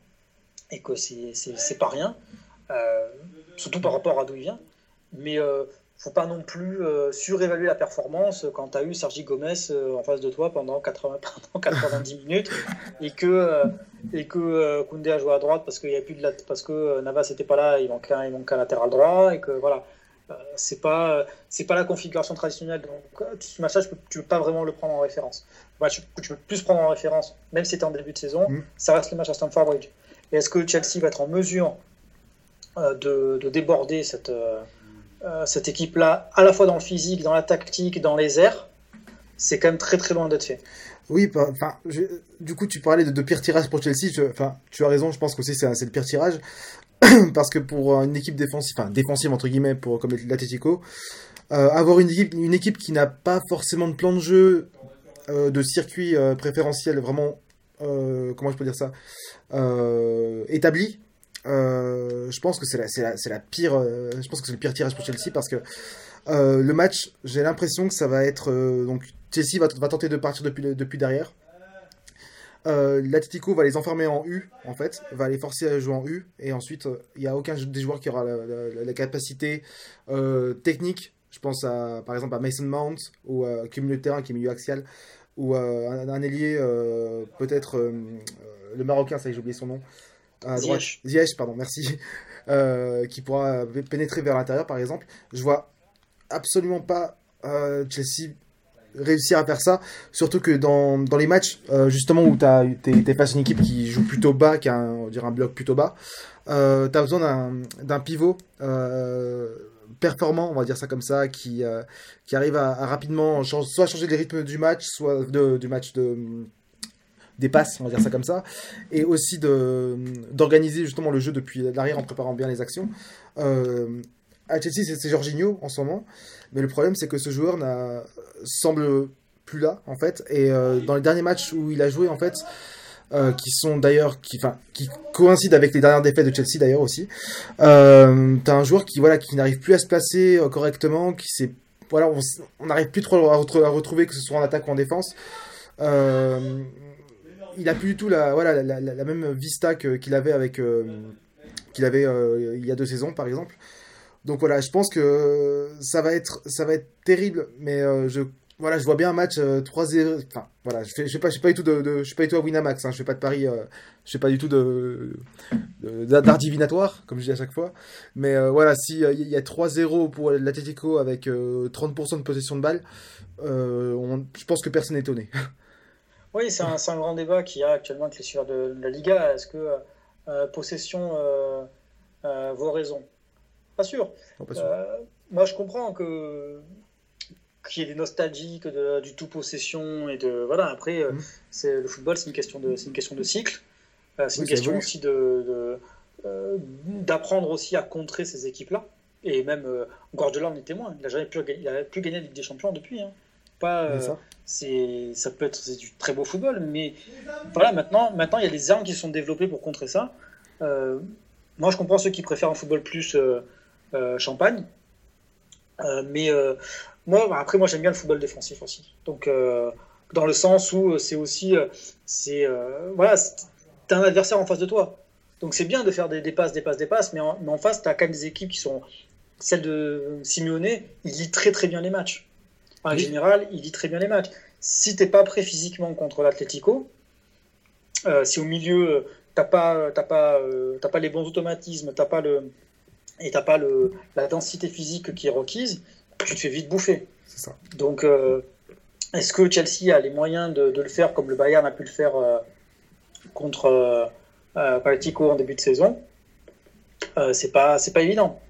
[SPEAKER 6] Et que c'est c'est- pas rien. Euh, surtout par rapport à d'où il vient. Mais euh, faut pas non plus euh, surévaluer la performance quand tu as eu Sergi Gomez euh, en face de toi pendant, 80, pendant 90 minutes et que, euh, et que euh, Koundé a joué à droite parce, qu'il y a plus de parce que Navas n'était pas là, il manquait, un, il manquait un latéral droit et que voilà. C'est pas c'est pas la configuration traditionnelle donc ce match là tu peux pas vraiment le prendre en référence le match que tu peux plus prendre en référence même si c'était en début de saison
[SPEAKER 5] Mm.
[SPEAKER 6] ça reste le match à Stamford Bridge et est-ce que Chelsea va être en mesure de, de déborder cette, euh, cette équipe-là, à la fois dans le physique, dans la tactique, dans les airs C'est quand même très très loin d'être fait.
[SPEAKER 5] Oui, bah, du coup, tu parlais de, pire tirage pour Chelsea. Enfin, tu as raison. Je pense qu'aussi c'est le pire tirage parce que pour une équipe défensive, enfin défensive entre guillemets, pour comme l'Atletico, euh, avoir une équipe, une équipe qui n'a pas forcément de plan de jeu, euh, de circuit préférentiel vraiment, comment je peux dire ça, établi. Euh, je pense que c'est la, pire. euh, je pense que c'est le pire tirage pour Chelsea parce que euh, le match, j'ai l'impression que ça va être donc Chelsea va, tenter de partir depuis, depuis derrière. L'Atletico va les enfermer en U, en fait, va les forcer à jouer en U, et ensuite, il n'y a aucun des joueurs qui aura la, capacité technique. Je pense à, par exemple à Mason Mount, ou euh, qui est terrain, qui est milieu axial, ou un, un ailier, peut-être le Marocain, ça j'ai oublié son nom. À droite.
[SPEAKER 6] Ziyech.
[SPEAKER 5] Ziyech, pardon, merci. Euh, qui pourra pénétrer vers l'intérieur, par exemple. Je vois absolument pas euh, Chelsea réussir à faire ça. Surtout que dans, dans les matchs, euh, justement, où tu es, face à une équipe qui joue plutôt bas, qui a un, on dirait un bloc plutôt bas, euh, tu as besoin d'un- pivot euh, performant, on va dire ça comme ça, qui, euh, qui arrive à, à rapidement soit changer les rythmes du match, soit de, du match de des on va dire ça comme ça, et aussi de d'organiser justement le jeu depuis l'arrière en préparant bien les actions. Euh, à Chelsea, c'est Jorginho en ce moment, mais le problème c'est que ce joueur semble plus là en fait, et euh, dans les derniers matchs où il a joué en fait, euh, qui sont d'ailleurs qui, coïncident avec les dernières défaites de Chelsea d'ailleurs aussi. Euh, T'as un joueur qui voilà qui n'arrive plus à se placer euh, correctement, qui s'est voilà on n'arrive plus trop à, retrouver, que ce soit en attaque ou en défense. Il a plus du tout la voilà la, même vista qu'il avait avec euh, qu'il avait euh, il y a deux saisons par exemple. Donc voilà, je pense que ça va être ça va être terrible, mais euh, je voilà, je vois bien un match euh, 3-0. Enfin, voilà, je je fais pas, pas du tout de, je fais pas du tout à Winamax. Hein, je fais pas de paris, euh, je fais pas du tout de d'art divinatoire, comme je dis à chaque fois. Mais voilà, si il y a 3-0 pour l'Atletico avec euh, 30% de possession de balle, je pense que personne n'est étonné.
[SPEAKER 6] Oui, c'est un, grand débat qu'il y a actuellement avec les suiveurs de, de la Liga. Est-ce que euh, possession euh, euh, vaut raison? Pas sûr.
[SPEAKER 5] Non, pas sûr.
[SPEAKER 6] Moi, je comprends que qu'il y ait des nostalgiques de- du tout possession et de voilà. Après,
[SPEAKER 5] Mhm.
[SPEAKER 6] c'est le football, c'est une question de c'est une question de cycle. C'est une question aussi de d'apprendre aussi à contrer ces équipes-là. Et même euh, Guardiola en est témoin. Il a jamais pu il a plus gagné la Ligue des Champions depuis. hein. Pas. Euh. C'est ça peut être du très beau football mais voilà maintenant maintenant il y a des armes qui sont développées pour contrer ça. Euh, moi je comprends ceux qui préfèrent un football plus euh, euh, champagne. Mais moi après moi j'aime bien le football défensif aussi. Donc dans le sens où c'est aussi c'est voilà t'as un adversaire en face de toi. Donc c'est bien de faire des, passes des passes des passes mais en, face t'as quand même des équipes qui sont celle de Simeone il lit très très bien les matchs en général, il lit très bien les matchs. Si t'es pas prêt physiquement contre l'Atlético, euh, si au milieu euh, t'as pas, t'as pas, euh, t'as pas les bons automatismes, t'as pas le et t'as pas le, la densité physique qui est requise, tu te fais vite bouffer.
[SPEAKER 5] C'est ça.
[SPEAKER 6] Donc, euh, est-ce que Chelsea a les moyens de, de le faire comme le Bayern a pu le faire contre Panathinaikos en début de saison? C'est pas, c'est pas évident.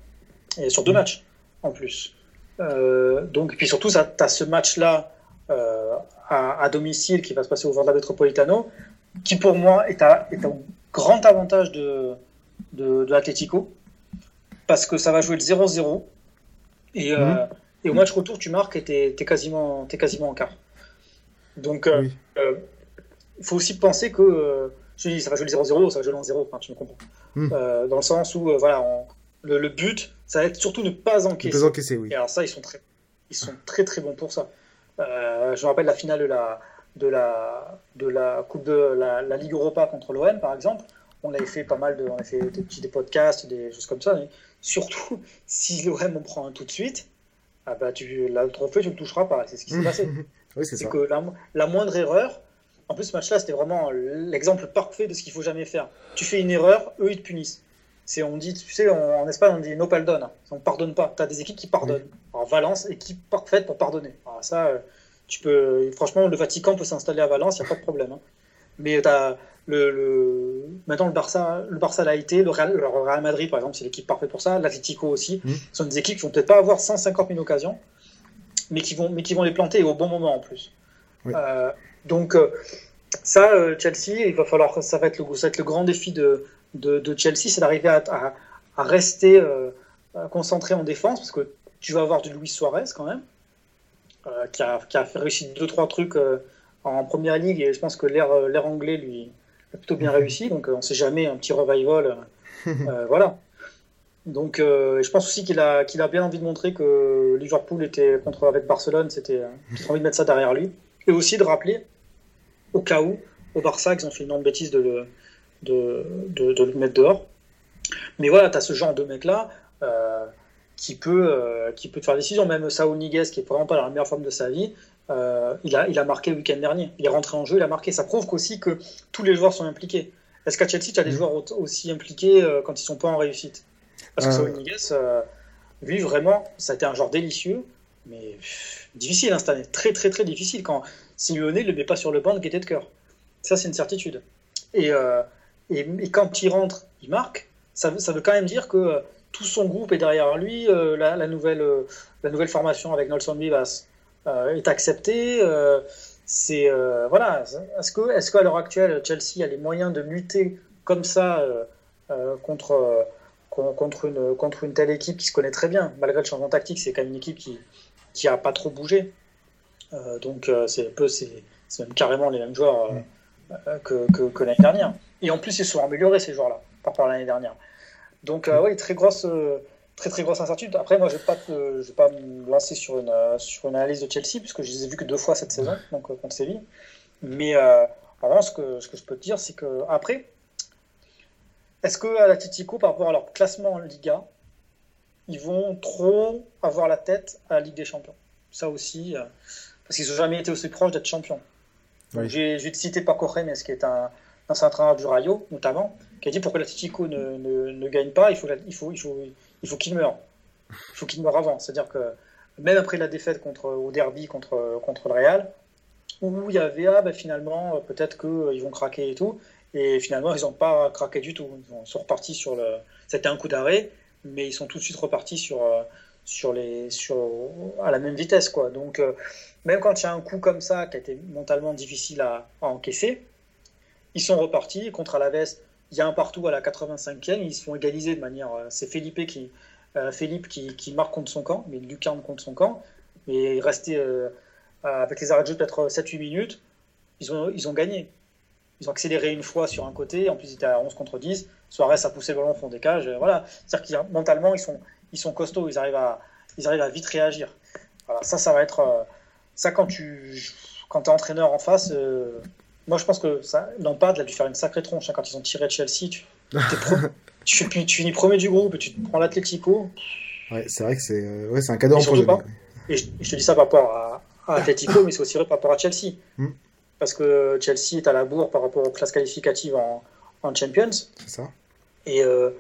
[SPEAKER 6] Et sur deux matchs en plus. Euh, donc, et puis surtout, tu as ce match-là euh, à, à domicile qui va se passer au Vanda Metropolitano, qui pour moi est, à, est au grand avantage de, de, de parce que ça va jouer le 0-0 et, euh,
[SPEAKER 5] Mhm.
[SPEAKER 6] et au match retour, tu marques et t'es es quasiment, t'es quasiment en quart. Donc,
[SPEAKER 5] Oui.
[SPEAKER 6] il faut aussi penser que je dis, ça va jouer le 0-0, ça va jouer le 1-0, enfin, tu me comprends.
[SPEAKER 5] Mhm.
[SPEAKER 6] Dans le sens où, voilà, on- le, le but, ça va être surtout ne pas encaisser.
[SPEAKER 5] peux encaisser, oui.
[SPEAKER 6] Et alors ça, ils sont très, ils sont très très bons pour ça. Euh, je me rappelle la finale de la, de la, de la Coupe de la, la Ligue Europa contre l'OM, par exemple. On avait fait pas mal de, on a fait des petits des podcasts, des choses comme ça. Mais surtout, si l'OM on prend un tout de suite, ah bah tu, là, le trophée, tu le toucheras pas. C'est ce qui s'est passé.
[SPEAKER 5] Oui, c'est
[SPEAKER 6] que la, la moindre erreur, en plus ce match-là, c'était vraiment l'exemple parfait de ce qu'il faut jamais faire. Tu fais une erreur, eux ils te punissent. C'est, on dit, tu sais, en, en Espagne on dit no pardon, on ne pardonne pas. Tu as des équipes qui pardonnent. Alors Valence, équipe parfaite pour pardonner. Alors ça, euh, tu peux, franchement, le Vatican peut s'installer à Valence, il n'y a pas de problème. hein. Mais t'as le, le, maintenant le Barça, le Barça l'a été, le Real, le Real Madrid par exemple, c'est l'équipe parfaite pour ça. L'Atlético aussi.
[SPEAKER 5] Mhm.
[SPEAKER 6] Ce sont des équipes qui vont peut-être pas avoir 150 000 occasions, mais qui vont, mais qui vont les planter au bon moment en plus.
[SPEAKER 5] Oui.
[SPEAKER 6] Euh, donc euh, ça, Chelsea, il va falloir, ça va être le, ça va être le grand défi de, de, de Chelsea, c'est d'arriver à, à, à rester euh, concentré en défense, parce que tu vas avoir du Luis Suarez quand même, euh, qui, a, qui a fait réussir deux trois trucs euh, en première ligue, et je pense que l'air l'air anglais lui a plutôt bien réussi, donc on sait jamais un petit revival, voilà. Donc, je pense aussi qu'il a, qu'il a bien envie de montrer que Liverpool était contre avec Barcelone, c'était envie de mettre ça derrière lui, et aussi de rappeler, au cas où, au Barça, qu'ils ont fait une énorme bêtise de le, de, de, de le mettre dehors. Mais voilà, tu as ce genre de mec-là euh, qui, peut, euh, qui peut te faire des décisions. Même Saúl Niguez, qui est vraiment pas dans la meilleure forme de sa vie, euh, il, a, il a marqué le week-end dernier. Il est rentré en jeu, il a marqué. Ça prouve qu'aussi que tous les joueurs sont impliqués. Est-ce qu'à Chelsea, tu as des
[SPEAKER 5] Mhm.
[SPEAKER 6] joueurs au- aussi impliqués quand ils sont pas en réussite? Parce que. Saúl Niguez, lui, vraiment, ça a été un genre délicieux, mais pff, difficile hein, cette année. Très, très, très difficile. Quand Simeone ne le met pas sur le banc de gaieté de cœur. Ça, c'est une certitude. Et, et, et quand il rentre, il marque. Ça, veut- ça veut quand même dire que euh, tout son groupe est derrière lui. euh, la, la nouvelle, euh, la nouvelle formation avec Nelson Vivas euh, est acceptée. c'est voilà. Est-ce que, est-ce qu'à l'heure actuelle, Chelsea a les moyens de lutter comme ça contre con- contre une contre une telle équipe qui se connaît très bien, malgré le changement tactique, c'est quand même une équipe qui qui a pas trop bougé. Donc c'est un peu c'est c'est même carrément les mêmes joueurs que, que, que l'année dernière. Et en plus, ils sont améliorés ces joueurs-là par rapport à l'année dernière. Donc euh, oui, très grosse, euh, très très grosse incertitude. Après, moi, je vais pas, te- je vais pas me lancer sur une euh, sur une analyse de Chelsea puisque je les ai vus que deux fois cette saison, donc contre Séville. Mais en revanche, ce que ce que je peux te dire, c'est que après, est-ce que à l'Atletico, par rapport à leur classement en Liga, ils vont trop avoir la tête à la Ligue des Champions? Ça aussi, parce qu'ils n'ont jamais été aussi proches d'être champions.
[SPEAKER 5] Oui.
[SPEAKER 6] J'ai je vais te citer Paco Remes, qui est un ancien entraîneur du Rayo, notamment, qui a dit pourquoi l'Atletico ne, ne, ne gagne pas, il faut, il faut, il faut, il faut qu'il meure. Il faut qu'il meure avant. C'est-à-dire que même après la défaite contre, au derby contre, contre le Real, où il y avait, ah, ben, finalement, euh, peut-être qu'ils vont craquer et tout, et finalement, ils n'ont pas craqué du tout. Ils sont repartis sur le. C'était un coup d'arrêt, mais ils sont tout de suite repartis sur, euh, sur les, sur, à la même vitesse. Quoi. Donc, euh, même quand il y a un coup comme ça qui a été mentalement difficile à, à encaisser, ils sont repartis. Contre Alaves, il y a un partout à la 85e, ils se font égaliser de manière. euh, C'est Felipe qui, euh, Philippe qui, marque contre son camp, mais lucarne contre son camp. Mais il restait euh, avec les arrêts de jeu peut-être 7-8 minutes, ils ont, ils ont gagné. Ils ont accéléré une fois sur un côté, en plus ils étaient à 11 contre 10. Suarez a poussé le ballon au fond des cages. euh, Voilà. C'est-à-dire que mentalement, ils sont, ils sont costauds, ils arrivent, à, ils arrivent à vite réagir. Voilà, ça, ça va être. euh, ça, quand tu quand es entraîneur en face, euh, moi je pense que ça, Lampard a dû faire une sacrée tronche hein, quand ils ont tiré Chelsea. Tu, t'es pro- tu, fais- tu finis premier du groupe et tu te prends l'Atlético.
[SPEAKER 5] Ouais, c'est vrai que c'est euh, ouais, un cadeau
[SPEAKER 6] Et surtout
[SPEAKER 5] empoisonné.
[SPEAKER 6] pas. Et je, je te dis ça par rapport à, à Atletico, mais c'est aussi vrai par rapport à Chelsea.
[SPEAKER 5] Mm.
[SPEAKER 6] Parce que Chelsea est à la bourre par rapport aux classes qualificatives en, en Champions.
[SPEAKER 5] C'est ça.
[SPEAKER 6] Et, euh,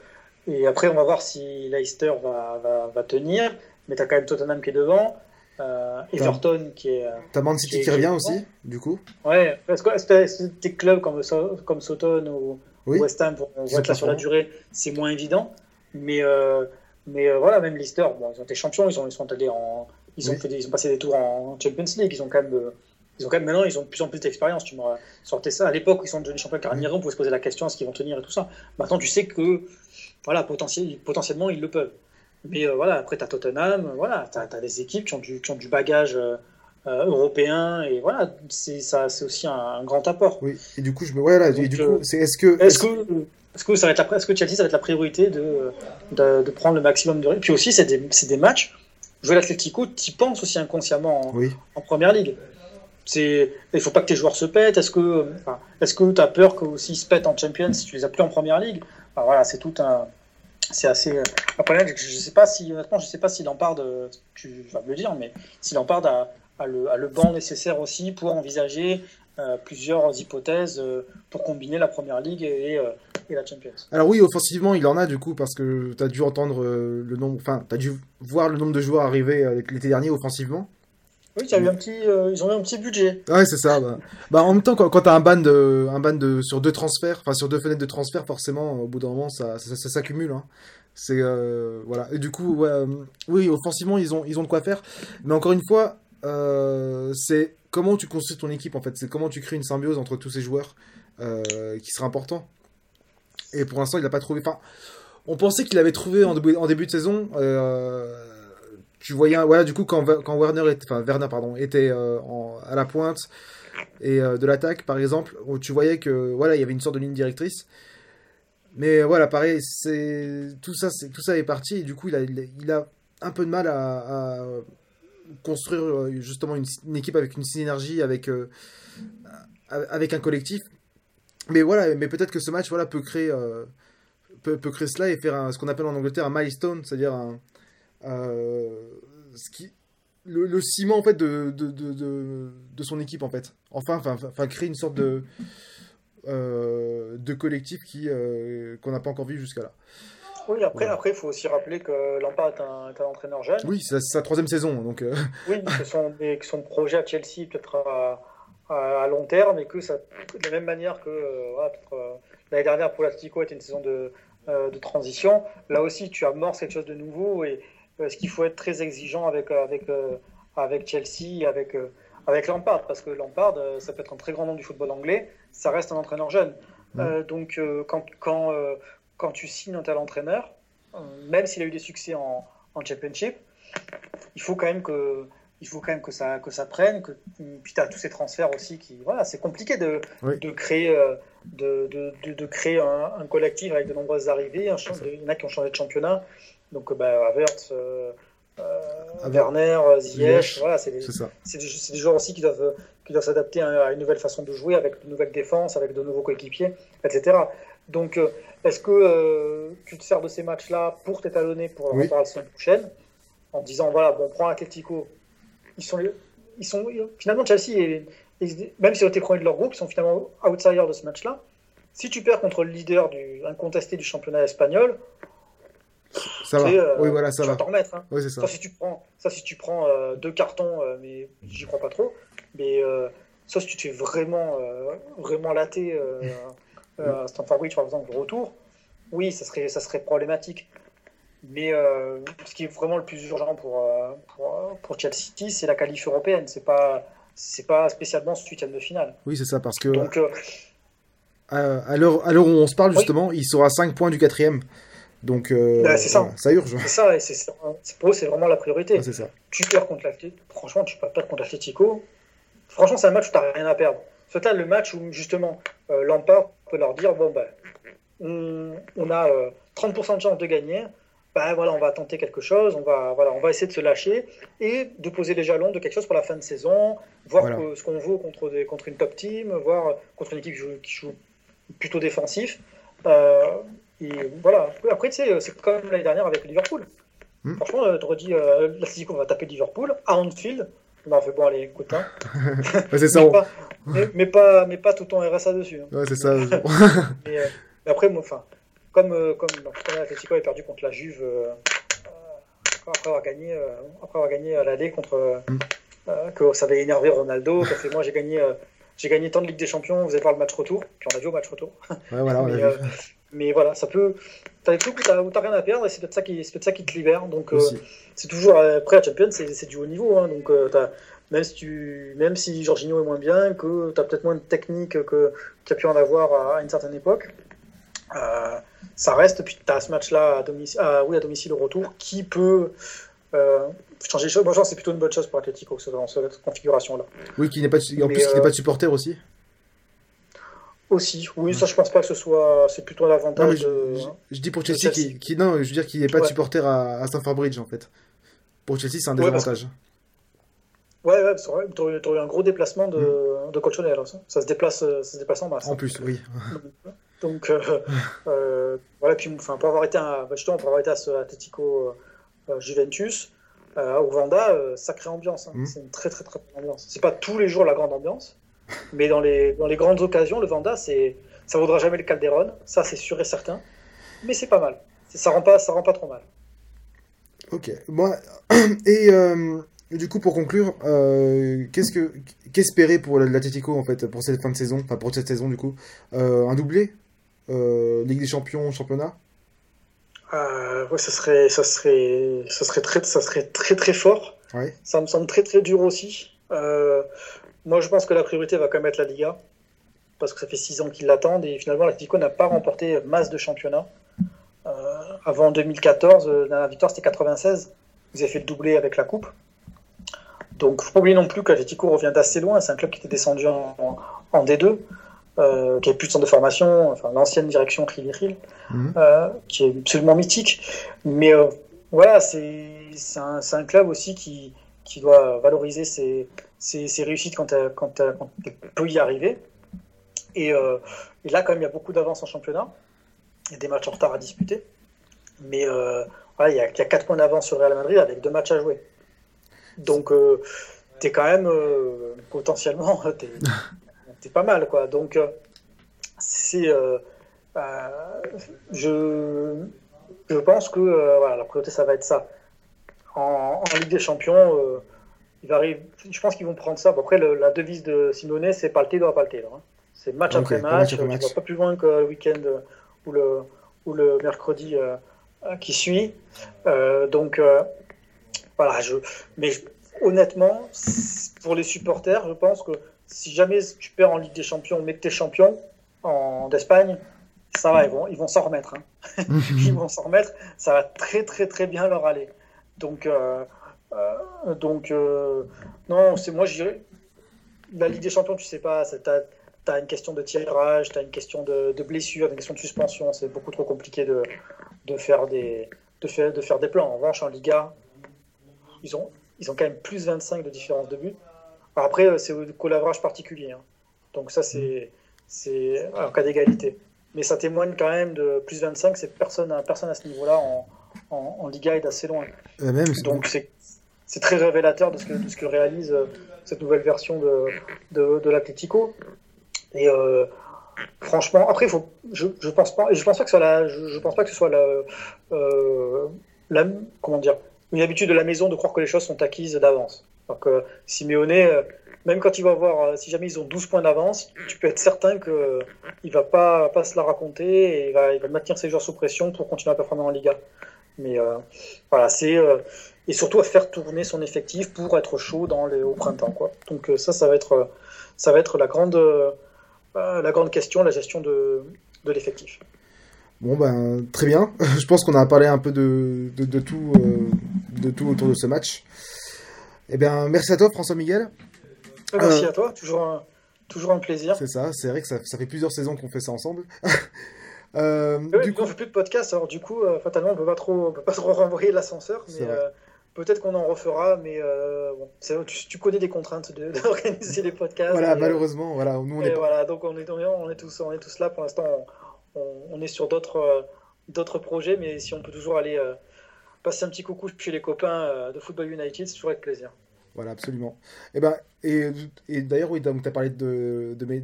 [SPEAKER 6] et après, on va voir si Leicester va, va, va tenir. Mais tu as quand même Tottenham qui est devant. Euh, Everton qui est. euh,
[SPEAKER 5] T'as Man City
[SPEAKER 6] Qui-
[SPEAKER 5] qui
[SPEAKER 6] qui-
[SPEAKER 5] revient aussi, du coup.
[SPEAKER 6] Ouais, est-ce que, que tes clubs comme, comme Soton ou
[SPEAKER 5] Oui.
[SPEAKER 6] West Ham
[SPEAKER 5] sont
[SPEAKER 6] être là sur la durée C'est moins évident. Mais, euh, mais euh, voilà, même Leicester, bon, ils ont été champions, ils, ont, ils sont allés en. Ils ont,
[SPEAKER 5] Oui.
[SPEAKER 6] fait des- ils ont passé des tours en Champions League, ils ont quand même de, Ils ont quand même maintenant, ils ont de plus en plus d'expérience. Tu m'aurais sorti ça. À l'époque ils sont devenus champions Carniero, on pouvait se poser la question est-ce qu'ils vont tenir et tout ça. Maintenant, tu sais que, voilà, potentiel, potentiellement, ils le peuvent. Mais euh, voilà, après, tu as Tottenham, voilà, tu as, des équipes qui ont du, qui ont du bagage euh, euh, européen, et voilà, c'est aussi un, un, grand apport.
[SPEAKER 5] Oui, et du coup, je me. Voilà,
[SPEAKER 6] Donc,
[SPEAKER 5] et du coup, c'est est-ce que.
[SPEAKER 6] Est-ce que, est-ce que, ça va être la, est-ce que Chelsea, ça va être la priorité de, de, de prendre le maximum de. Puis aussi, c'est des, des matchs. Jouer l'Atlético, tu y penses aussi inconsciemment en,
[SPEAKER 5] Oui.
[SPEAKER 6] en première ligue. C'est, il faut pas que tes joueurs se pètent. Est-ce que, enfin, est-ce que tu as peur que s'ils se pètent en Champions, si tu les as plus en première ligue? Enfin, Voilà, c'est tout un, c'est assez. euh, Après, je, je sais pas si, honnêtement, je sais pas si Lampard, euh, tu vas me le dire, mais si Lampard a, a le, a le banc nécessaire aussi pour envisager euh, plusieurs hypothèses pour combiner la première ligue et, la Champions.
[SPEAKER 5] Alors oui, offensivement, il en a du coup parce que tu as dû entendre le nombre, enfin, tu as dû voir le nombre de joueurs arriver l'été dernier offensivement.
[SPEAKER 6] Oui, il a eu un petit, euh, ils ont eu un petit budget.
[SPEAKER 5] Ouais, c'est ça. Bah. Bah, en même temps, quand, quand t'as un ban de, un ban de sur deux transferts, enfin sur deux fenêtres de transfert, forcément, au bout d'un moment, ça, ça, s'accumule. Hein. C'est euh, voilà. Et du coup, euh, oui, offensivement, ils ont, ils ont de quoi faire. Mais encore une fois, euh, c'est comment tu construis ton équipe en fait. C'est comment tu crées une symbiose entre tous ces joueurs euh, qui sera important. Et pour l'instant, il n'a pas trouvé. Enfin, on pensait qu'il avait trouvé en début, de saison. Euh, tu voyais, voilà, du coup, quand, quand Werner, était, enfin, Werner pardon, était euh, à la pointe et euh, de l'attaque, par exemple, où tu voyais que voilà, il y avait une sorte de ligne directrice. Mais voilà, pareil, c'est tout ça, c'est tout ça est parti et du coup, il a, il a, un peu de mal à, construire euh, justement une, équipe avec une synergie, avec avec un collectif. Mais voilà, mais peut-être que ce match, voilà, peut créer peut, peut créer cela et faire ce qu'on appelle en Angleterre un milestone, c'est-à-dire un ce qui le, le ciment en fait de, de, de, de, de son équipe en fait. Enfin, enfin, enfin créer une sorte de euh, de collectif qui euh, qu'on n'a pas encore vu jusqu'à là.
[SPEAKER 6] Oui, après,
[SPEAKER 5] Voilà.
[SPEAKER 6] après, il faut aussi rappeler que Lampard est un, est un entraîneur jeune.
[SPEAKER 5] Oui, c'est sa, troisième saison, donc euh,
[SPEAKER 6] Oui, que son, et que son projet à Chelsea peut-être à, à, à long terme et que ça, de la même manière que euh, voilà, euh, l'année dernière pour l'Atlético était une saison de, euh, de transition, là aussi tu amorces quelque chose de nouveau et euh, ce qu'il faut être très exigeant avec, euh, avec, euh, avec Chelsea, avec, euh, avec Lampard, parce que Lampard, ça peut être un très grand nom du football anglais, ça reste un entraîneur jeune. Euh, donc quand, quand, quand tu signes un tel entraîneur, même s'il a eu des succès en, en Championship, il faut quand même que il faut quand même que ça que ça prenne que puis tu as tous ces transferts aussi qui voilà c'est compliqué de,
[SPEAKER 5] Oui.
[SPEAKER 6] de créer de, de, créer un, un collectif avec de nombreuses arrivées un il y en a qui ont changé de championnat donc euh, bah, Havertz euh, euh, Werner Ziyech voilà c'est des, joueurs aussi qui doivent, qui doivent s'adapter à, à une nouvelle façon de jouer, avec de nouvelles défenses, avec de nouveaux coéquipiers, etc. Donc, est-ce que tu te sers de ces matchs-là pour t'étalonner pour
[SPEAKER 5] Oui.
[SPEAKER 6] la semaine prochaine, en disant, voilà, bon, on prend Atletico, ils sont, ils sont finalement, Chelsea, est- est- même s'ils ont été premiers de leur groupe, ils sont finalement outsiders de ce match-là. Si tu perds contre le leader du, incontesté du championnat espagnol,
[SPEAKER 5] Ça va.
[SPEAKER 6] euh,
[SPEAKER 5] oui, voilà, ça
[SPEAKER 6] tu
[SPEAKER 5] va.
[SPEAKER 6] vas t'en remettre. hein.
[SPEAKER 5] Oui, c'est ça.
[SPEAKER 6] Ça, si tu prends, ça, si tu prends euh, deux cartons, euh, mais j'y crois pas trop, mais ça, si tu te fais vraiment, vraiment euh, à Stamford Bridge, par exemple, le retour, oui, ça serait, ça serait problématique. Mais euh, ce qui est vraiment le plus urgent pour, pour, pour Chelsea, c'est la qualif européenne. C'est pas, c'est pas spécialement ce huitième de finale.
[SPEAKER 5] Oui, c'est ça, parce que
[SPEAKER 6] Donc, euh,
[SPEAKER 5] à, à l'heure où on se parle,
[SPEAKER 6] Oui.
[SPEAKER 5] justement, il sera à 5 points du quatrième. Donc, euh,
[SPEAKER 6] Bah, ça.
[SPEAKER 5] voilà, ça urge.
[SPEAKER 6] c'est ça, et c'est, c'est- pour eux, c'est vraiment la priorité.
[SPEAKER 5] C'est ça.
[SPEAKER 6] tu perds contre l'Atlético. Franchement, tu peux perdre contre l'Atlético. Franchement, c'est un match où tu n'as rien à perdre. C'est là le match où, justement, euh, Lampard peut leur dire bon, ben, on, on a euh, 30% de chance de gagner. Ben, voilà, on va tenter quelque chose. On va, voilà, on va essayer de se lâcher et de poser les jalons de quelque chose pour la fin de saison. Voir
[SPEAKER 5] Voilà.
[SPEAKER 6] que- ce qu'on vaut contre, des, contre une top team, voir contre une équipe qui joue, qui joue plutôt défensif. Euh, et voilà. Après, tu sais, c'est comme l'année dernière avec Liverpool.
[SPEAKER 5] Hmm.
[SPEAKER 6] Franchement, euh, dit, euh, va taper Liverpool à Anfield. On a fait bon, allez, écoute, hein.
[SPEAKER 5] Ouais, c'est ça.
[SPEAKER 6] mais,
[SPEAKER 5] on-
[SPEAKER 6] pas, mais, mais pas, mais pas tout ton RSA dessus. hein.
[SPEAKER 5] Ouais, c'est ça.
[SPEAKER 6] Mais, euh, mais après, enfin, comme, euh, comme non, l'Atlético avait perdu contre la Juve euh, après avoir gagné, euh, après avoir gagné à l'aller contre, euh,
[SPEAKER 5] Mm.
[SPEAKER 6] euh, que ça avait énervé Ronaldo, qui a fait moi j'ai gagné, j'ai gagné tant de Ligue des Champions, vous allez voir le match retour, puis on a vu au match retour.
[SPEAKER 5] Ouais, voilà, on
[SPEAKER 6] mais,
[SPEAKER 5] a
[SPEAKER 6] euh. Mais voilà, ça peut, t'as des trucs où t'as, t'as rien à perdre et c'est peut-être ça qui, c'est peut-être ça qui te libère. Donc euh, c'est toujours euh, après la Champions, c'est, c'est du haut niveau, hein, donc euh, t'as même si, tu, même si Jorginho est moins bien, que tu as peut-être moins de technique que tu as pu en avoir à, une certaine époque. Euh, ça reste, puis tu as ce match-là à domicile, oui, à domicile au retour qui peut euh, changer les choses. Moi, c'est plutôt une bonne chose pour Atletico dans cette configuration-là.
[SPEAKER 5] Oui, qui n'est pas, en plus, qui n'est pas de supporter aussi.
[SPEAKER 6] Aussi, oui, ça je pense pas que ce soit. C'est plutôt l'avantage.
[SPEAKER 5] Je, je, dis pour Chelsea, qui, non, je veux dire qu'il n'y ait pas de supporter à, à Stamford Bridge en fait. Pour Chelsea, c'est un désavantage.
[SPEAKER 6] Ouais, ouais, tu aurais, eu un gros déplacement de, mm. de ça. se déplace, ça se déplace en masse.
[SPEAKER 5] En plus, oui.
[SPEAKER 6] Donc, euh, euh, voilà, puis enfin, pour avoir été à, bah, justement, pour avoir été à ce Atletico euh, Juventus, au Vanda, sacrée ambiance. Hein. Mm. C'est une très, très, très bonne ambiance. C'est pas tous les jours la grande ambiance, mais dans les, dans les grandes occasions, le Vanda, c'est, ça vaudra jamais le Calderon, ça c'est sûr et certain, mais c'est pas mal. Ça rend pas, ça rend pas trop mal.
[SPEAKER 5] Ok. Moi, et du coup, pour conclure, euh, qu'est-ce que qu'espérer pour l'Atletico en fait pour cette fin de saison, enfin pour cette saison du coup, euh, un doublé, euh, Ligue des Champions, championnat?
[SPEAKER 6] ouais, ça serait, ça serait, ça serait très, ça serait très très fort.
[SPEAKER 5] Ouais.
[SPEAKER 6] Ça me semble très très dur aussi. Moi, je pense que la priorité va quand même être la Liga, parce que ça fait six ans qu'ils l'attendent et finalement l'Atletico n'a pas remporté masse de championnats. avant 2014, la victoire c'était 96. Vous avez fait le doublé avec la coupe. Donc, il faut pas oublier non plus qu'Atletico revient d'assez loin. C'est un club qui était descendu en, D2, euh, qui avait plus de centre de formation, enfin, l'ancienne direction Ril mhm. euh, qui est absolument mythique. Mais euh, voilà, c'est un, un, club aussi qui, qui doit valoriser ses, réussites quand, il peut y arriver. Et, et, là, quand même, il y a beaucoup d'avance en championnat. Il y a des matchs en retard à disputer. Mais voilà, il y a, il y a 4 points d'avance sur Real Madrid avec deux matchs à jouer. Donc, euh, tu es quand même euh, potentiellement, tu pas mal. Quoi. Donc, euh, c'est. je, je pense que la priorité, ça va être ça. En, Ligue des Champions, il arrive, je pense qu'ils vont prendre ça. après, la devise de Simone, c'est pas le doit pas le hein. C'est match après match. Tu vas pas plus loin que le week-end ou le, ou le mercredi qui suit. donc, voilà, je, mais honnêtement, pour les supporters, je pense que si jamais tu perds en Ligue des Champions, mais que tu es champion en d'Espagne, ça va, ils vont ils vont s'en remettre. Hein. ils vont s'en remettre. Ça va très très très bien leur aller. Donc euh, euh, donc euh, non, c'est moi je la Ligue des Champions, tu sais pas, tu as, une question de tirage, tu as une question de, blessure, une question de suspension. C'est beaucoup trop compliqué de, faire des plans. En revanche, en Liga, ils ont, ils ont quand même plus 25 de différence de but. après, c'est au collavrage particulier. Hein. Donc ça, c'est en cas d'égalité. Mais ça témoigne quand même de plus 25, c'est personne, personne à ce niveau-là en, en, Liga est d'assez loin.
[SPEAKER 5] Euh, même,
[SPEAKER 6] Donc c'est très révélateur de ce que, de ce que réalise euh, cette nouvelle version de, de, de l'Atletico. Et franchement, après, faut, je, je pense pas, je pense pas que ce soit la, je, pense pas que ce soit la, la comment dire, une habitude de la maison de croire que les choses sont acquises d'avance. Donc, euh, Simeone, euh, même quand il va voir, euh, si jamais ils ont 12 points d'avance, tu peux être certain qu'il ne va pas, pas se la raconter et il va, il va maintenir ses joueurs sous pression pour continuer à performer en Liga. Mais voilà, c'est. et surtout à faire tourner son effectif pour être chaud dans les, au printemps. Quoi. Donc, ça, ça va être, ça va être la, grande, la grande question, la gestion de, de l'effectif.
[SPEAKER 5] Bon ben très bien. Je pense qu'on a parlé un peu de, de, tout, euh, de tout autour de ce match. Eh bien merci à toi François Miguel.
[SPEAKER 6] Ah, merci euh, à toi, toujours un, toujours un plaisir.
[SPEAKER 5] C'est ça, c'est vrai que ça, ça, fait plusieurs saisons qu'on fait ça ensemble.
[SPEAKER 6] euh, du coup, on fait plus de podcast, alors du coup, euh, fatalement, on peut pas trop, on peut pas trop renvoyer l'ascenseur, mais peut-être qu'on en refera, mais bon, tu, tu, connais des contraintes d'organiser les podcasts.
[SPEAKER 5] Voilà, malheureusement, voilà, nous on est.
[SPEAKER 6] Voilà, donc on est, on est tous, on est tous là pour l'instant on, est sur d'autres euh, d'autres projets, mais si on peut toujours aller euh, passer un petit coucou chez les copains euh, de Football United, c'est toujours avec plaisir.
[SPEAKER 5] Voilà, absolument. Et, eh ben, et, et d'ailleurs, oui, tu as parlé de, de,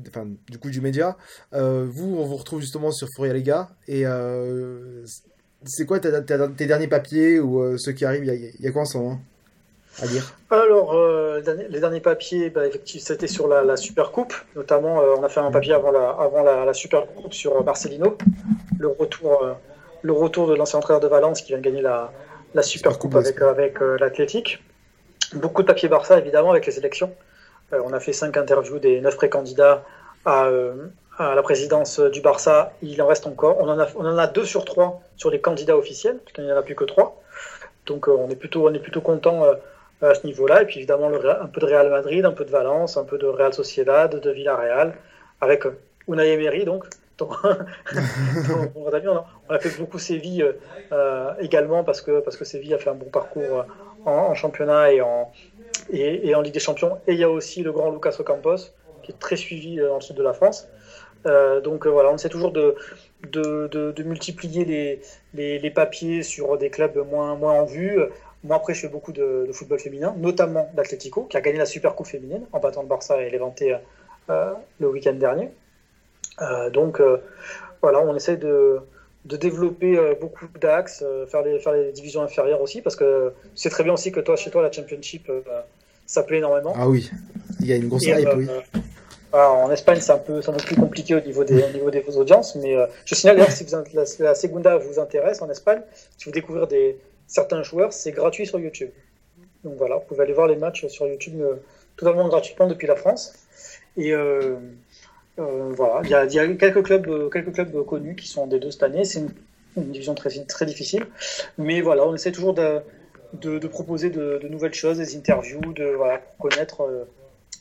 [SPEAKER 5] du coup du média. vous, on vous retrouve justement sur Furia Lega. Et c'est quoi tes derniers papiers ou ceux qui arrivent? Il y, a quoi en ce moment
[SPEAKER 6] alors, euh, les derniers papiers, bah, effectivement, c'était sur la, Super Coupe. Notamment, euh, on a fait un papier avant la, avant la, Super Coupe sur Marcelino, le retour, euh, le retour de l'ancien entraîneur de Valence qui vient de gagner la, Super, Coupe, avec, avec l'Athletic. Beaucoup de papier Barça, évidemment, avec les élections. on a fait cinq interviews des neuf précandidats à, à la présidence du Barça. Il en reste encore. On en a, on en a deux sur trois sur les candidats officiels, parce qu'il n'y en a plus que trois. Donc on est plutôt, on est plutôt content à ce niveau-là. Et puis évidemment, un peu de Real Madrid, un peu de Valence, un peu de Real Sociedad, de Villarreal, avec Unai Emery, donc. on, a, fait beaucoup Séville euh, également parce que, parce que Séville a fait un bon parcours en, championnat et en, et, en Ligue des Champions. Et il y a aussi le grand Lucas Ocampos, qui est très suivi euh, dans le sud de la France. Euh, donc voilà, on essaie toujours de, de, de, multiplier les, les, papiers sur des clubs moins, moins en vue. Moi, après, je fais beaucoup de, football féminin, notamment d'Atlético, qui a gagné la Super Coupe féminine en battant le Barça et l'Eventé euh, le week-end dernier. Euh, donc, euh, voilà, on essaie de, de développer beaucoup d'axes, faire, les, faire les divisions inférieures aussi, parce que c'est très bien aussi que toi, chez toi, la Championship, ça plaît énormément.
[SPEAKER 5] Ah oui, il y a une grosse hype, oui.
[SPEAKER 6] en Espagne, c'est un, peu, un peu plus compliqué au niveau des, au niveau des audiences, mais je signale d'ailleurs si vous, la, la, Segunda vous intéresse en Espagne, si vous découvrez des, certains joueurs, c'est gratuit sur YouTube. Donc voilà, vous pouvez aller voir les matchs sur YouTube euh, totalement gratuitement depuis la France. Et euh, euh, voilà, il y, a, quelques clubs, quelques clubs connus qui sont des deux cette année. C'est une, division très, très difficile, mais voilà, on essaie toujours de, de, proposer de, nouvelles choses, des interviews, de connaître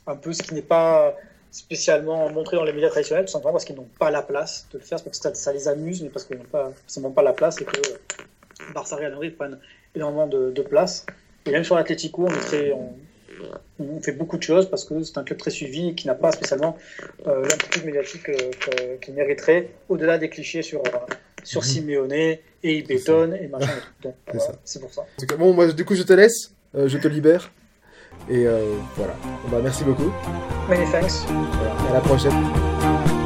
[SPEAKER 6] un peu ce qui n'est pas spécialement montré dans les médias traditionnels, tout simplement parce qu'ils n'ont pas la place de le faire, parce que ça, les amuse, mais parce qu'ils n'ont pas, pas la place et que Barça Real Madrid prennent énormément de, place. Et même sur l'Atlético, on, on, fait beaucoup de choses parce que c'est un club très suivi et qui n'a pas spécialement euh, l'amplitude médiatique euh, qu'il mériterait, au-delà des clichés sur, euh, sur mhm. Simeone et il bétonne et machin. C'est pour ça.
[SPEAKER 5] Bon, moi, du coup, je te laisse, je te libère. Et voilà. Bah, merci beaucoup.
[SPEAKER 6] Many thanks.
[SPEAKER 5] à la prochaine.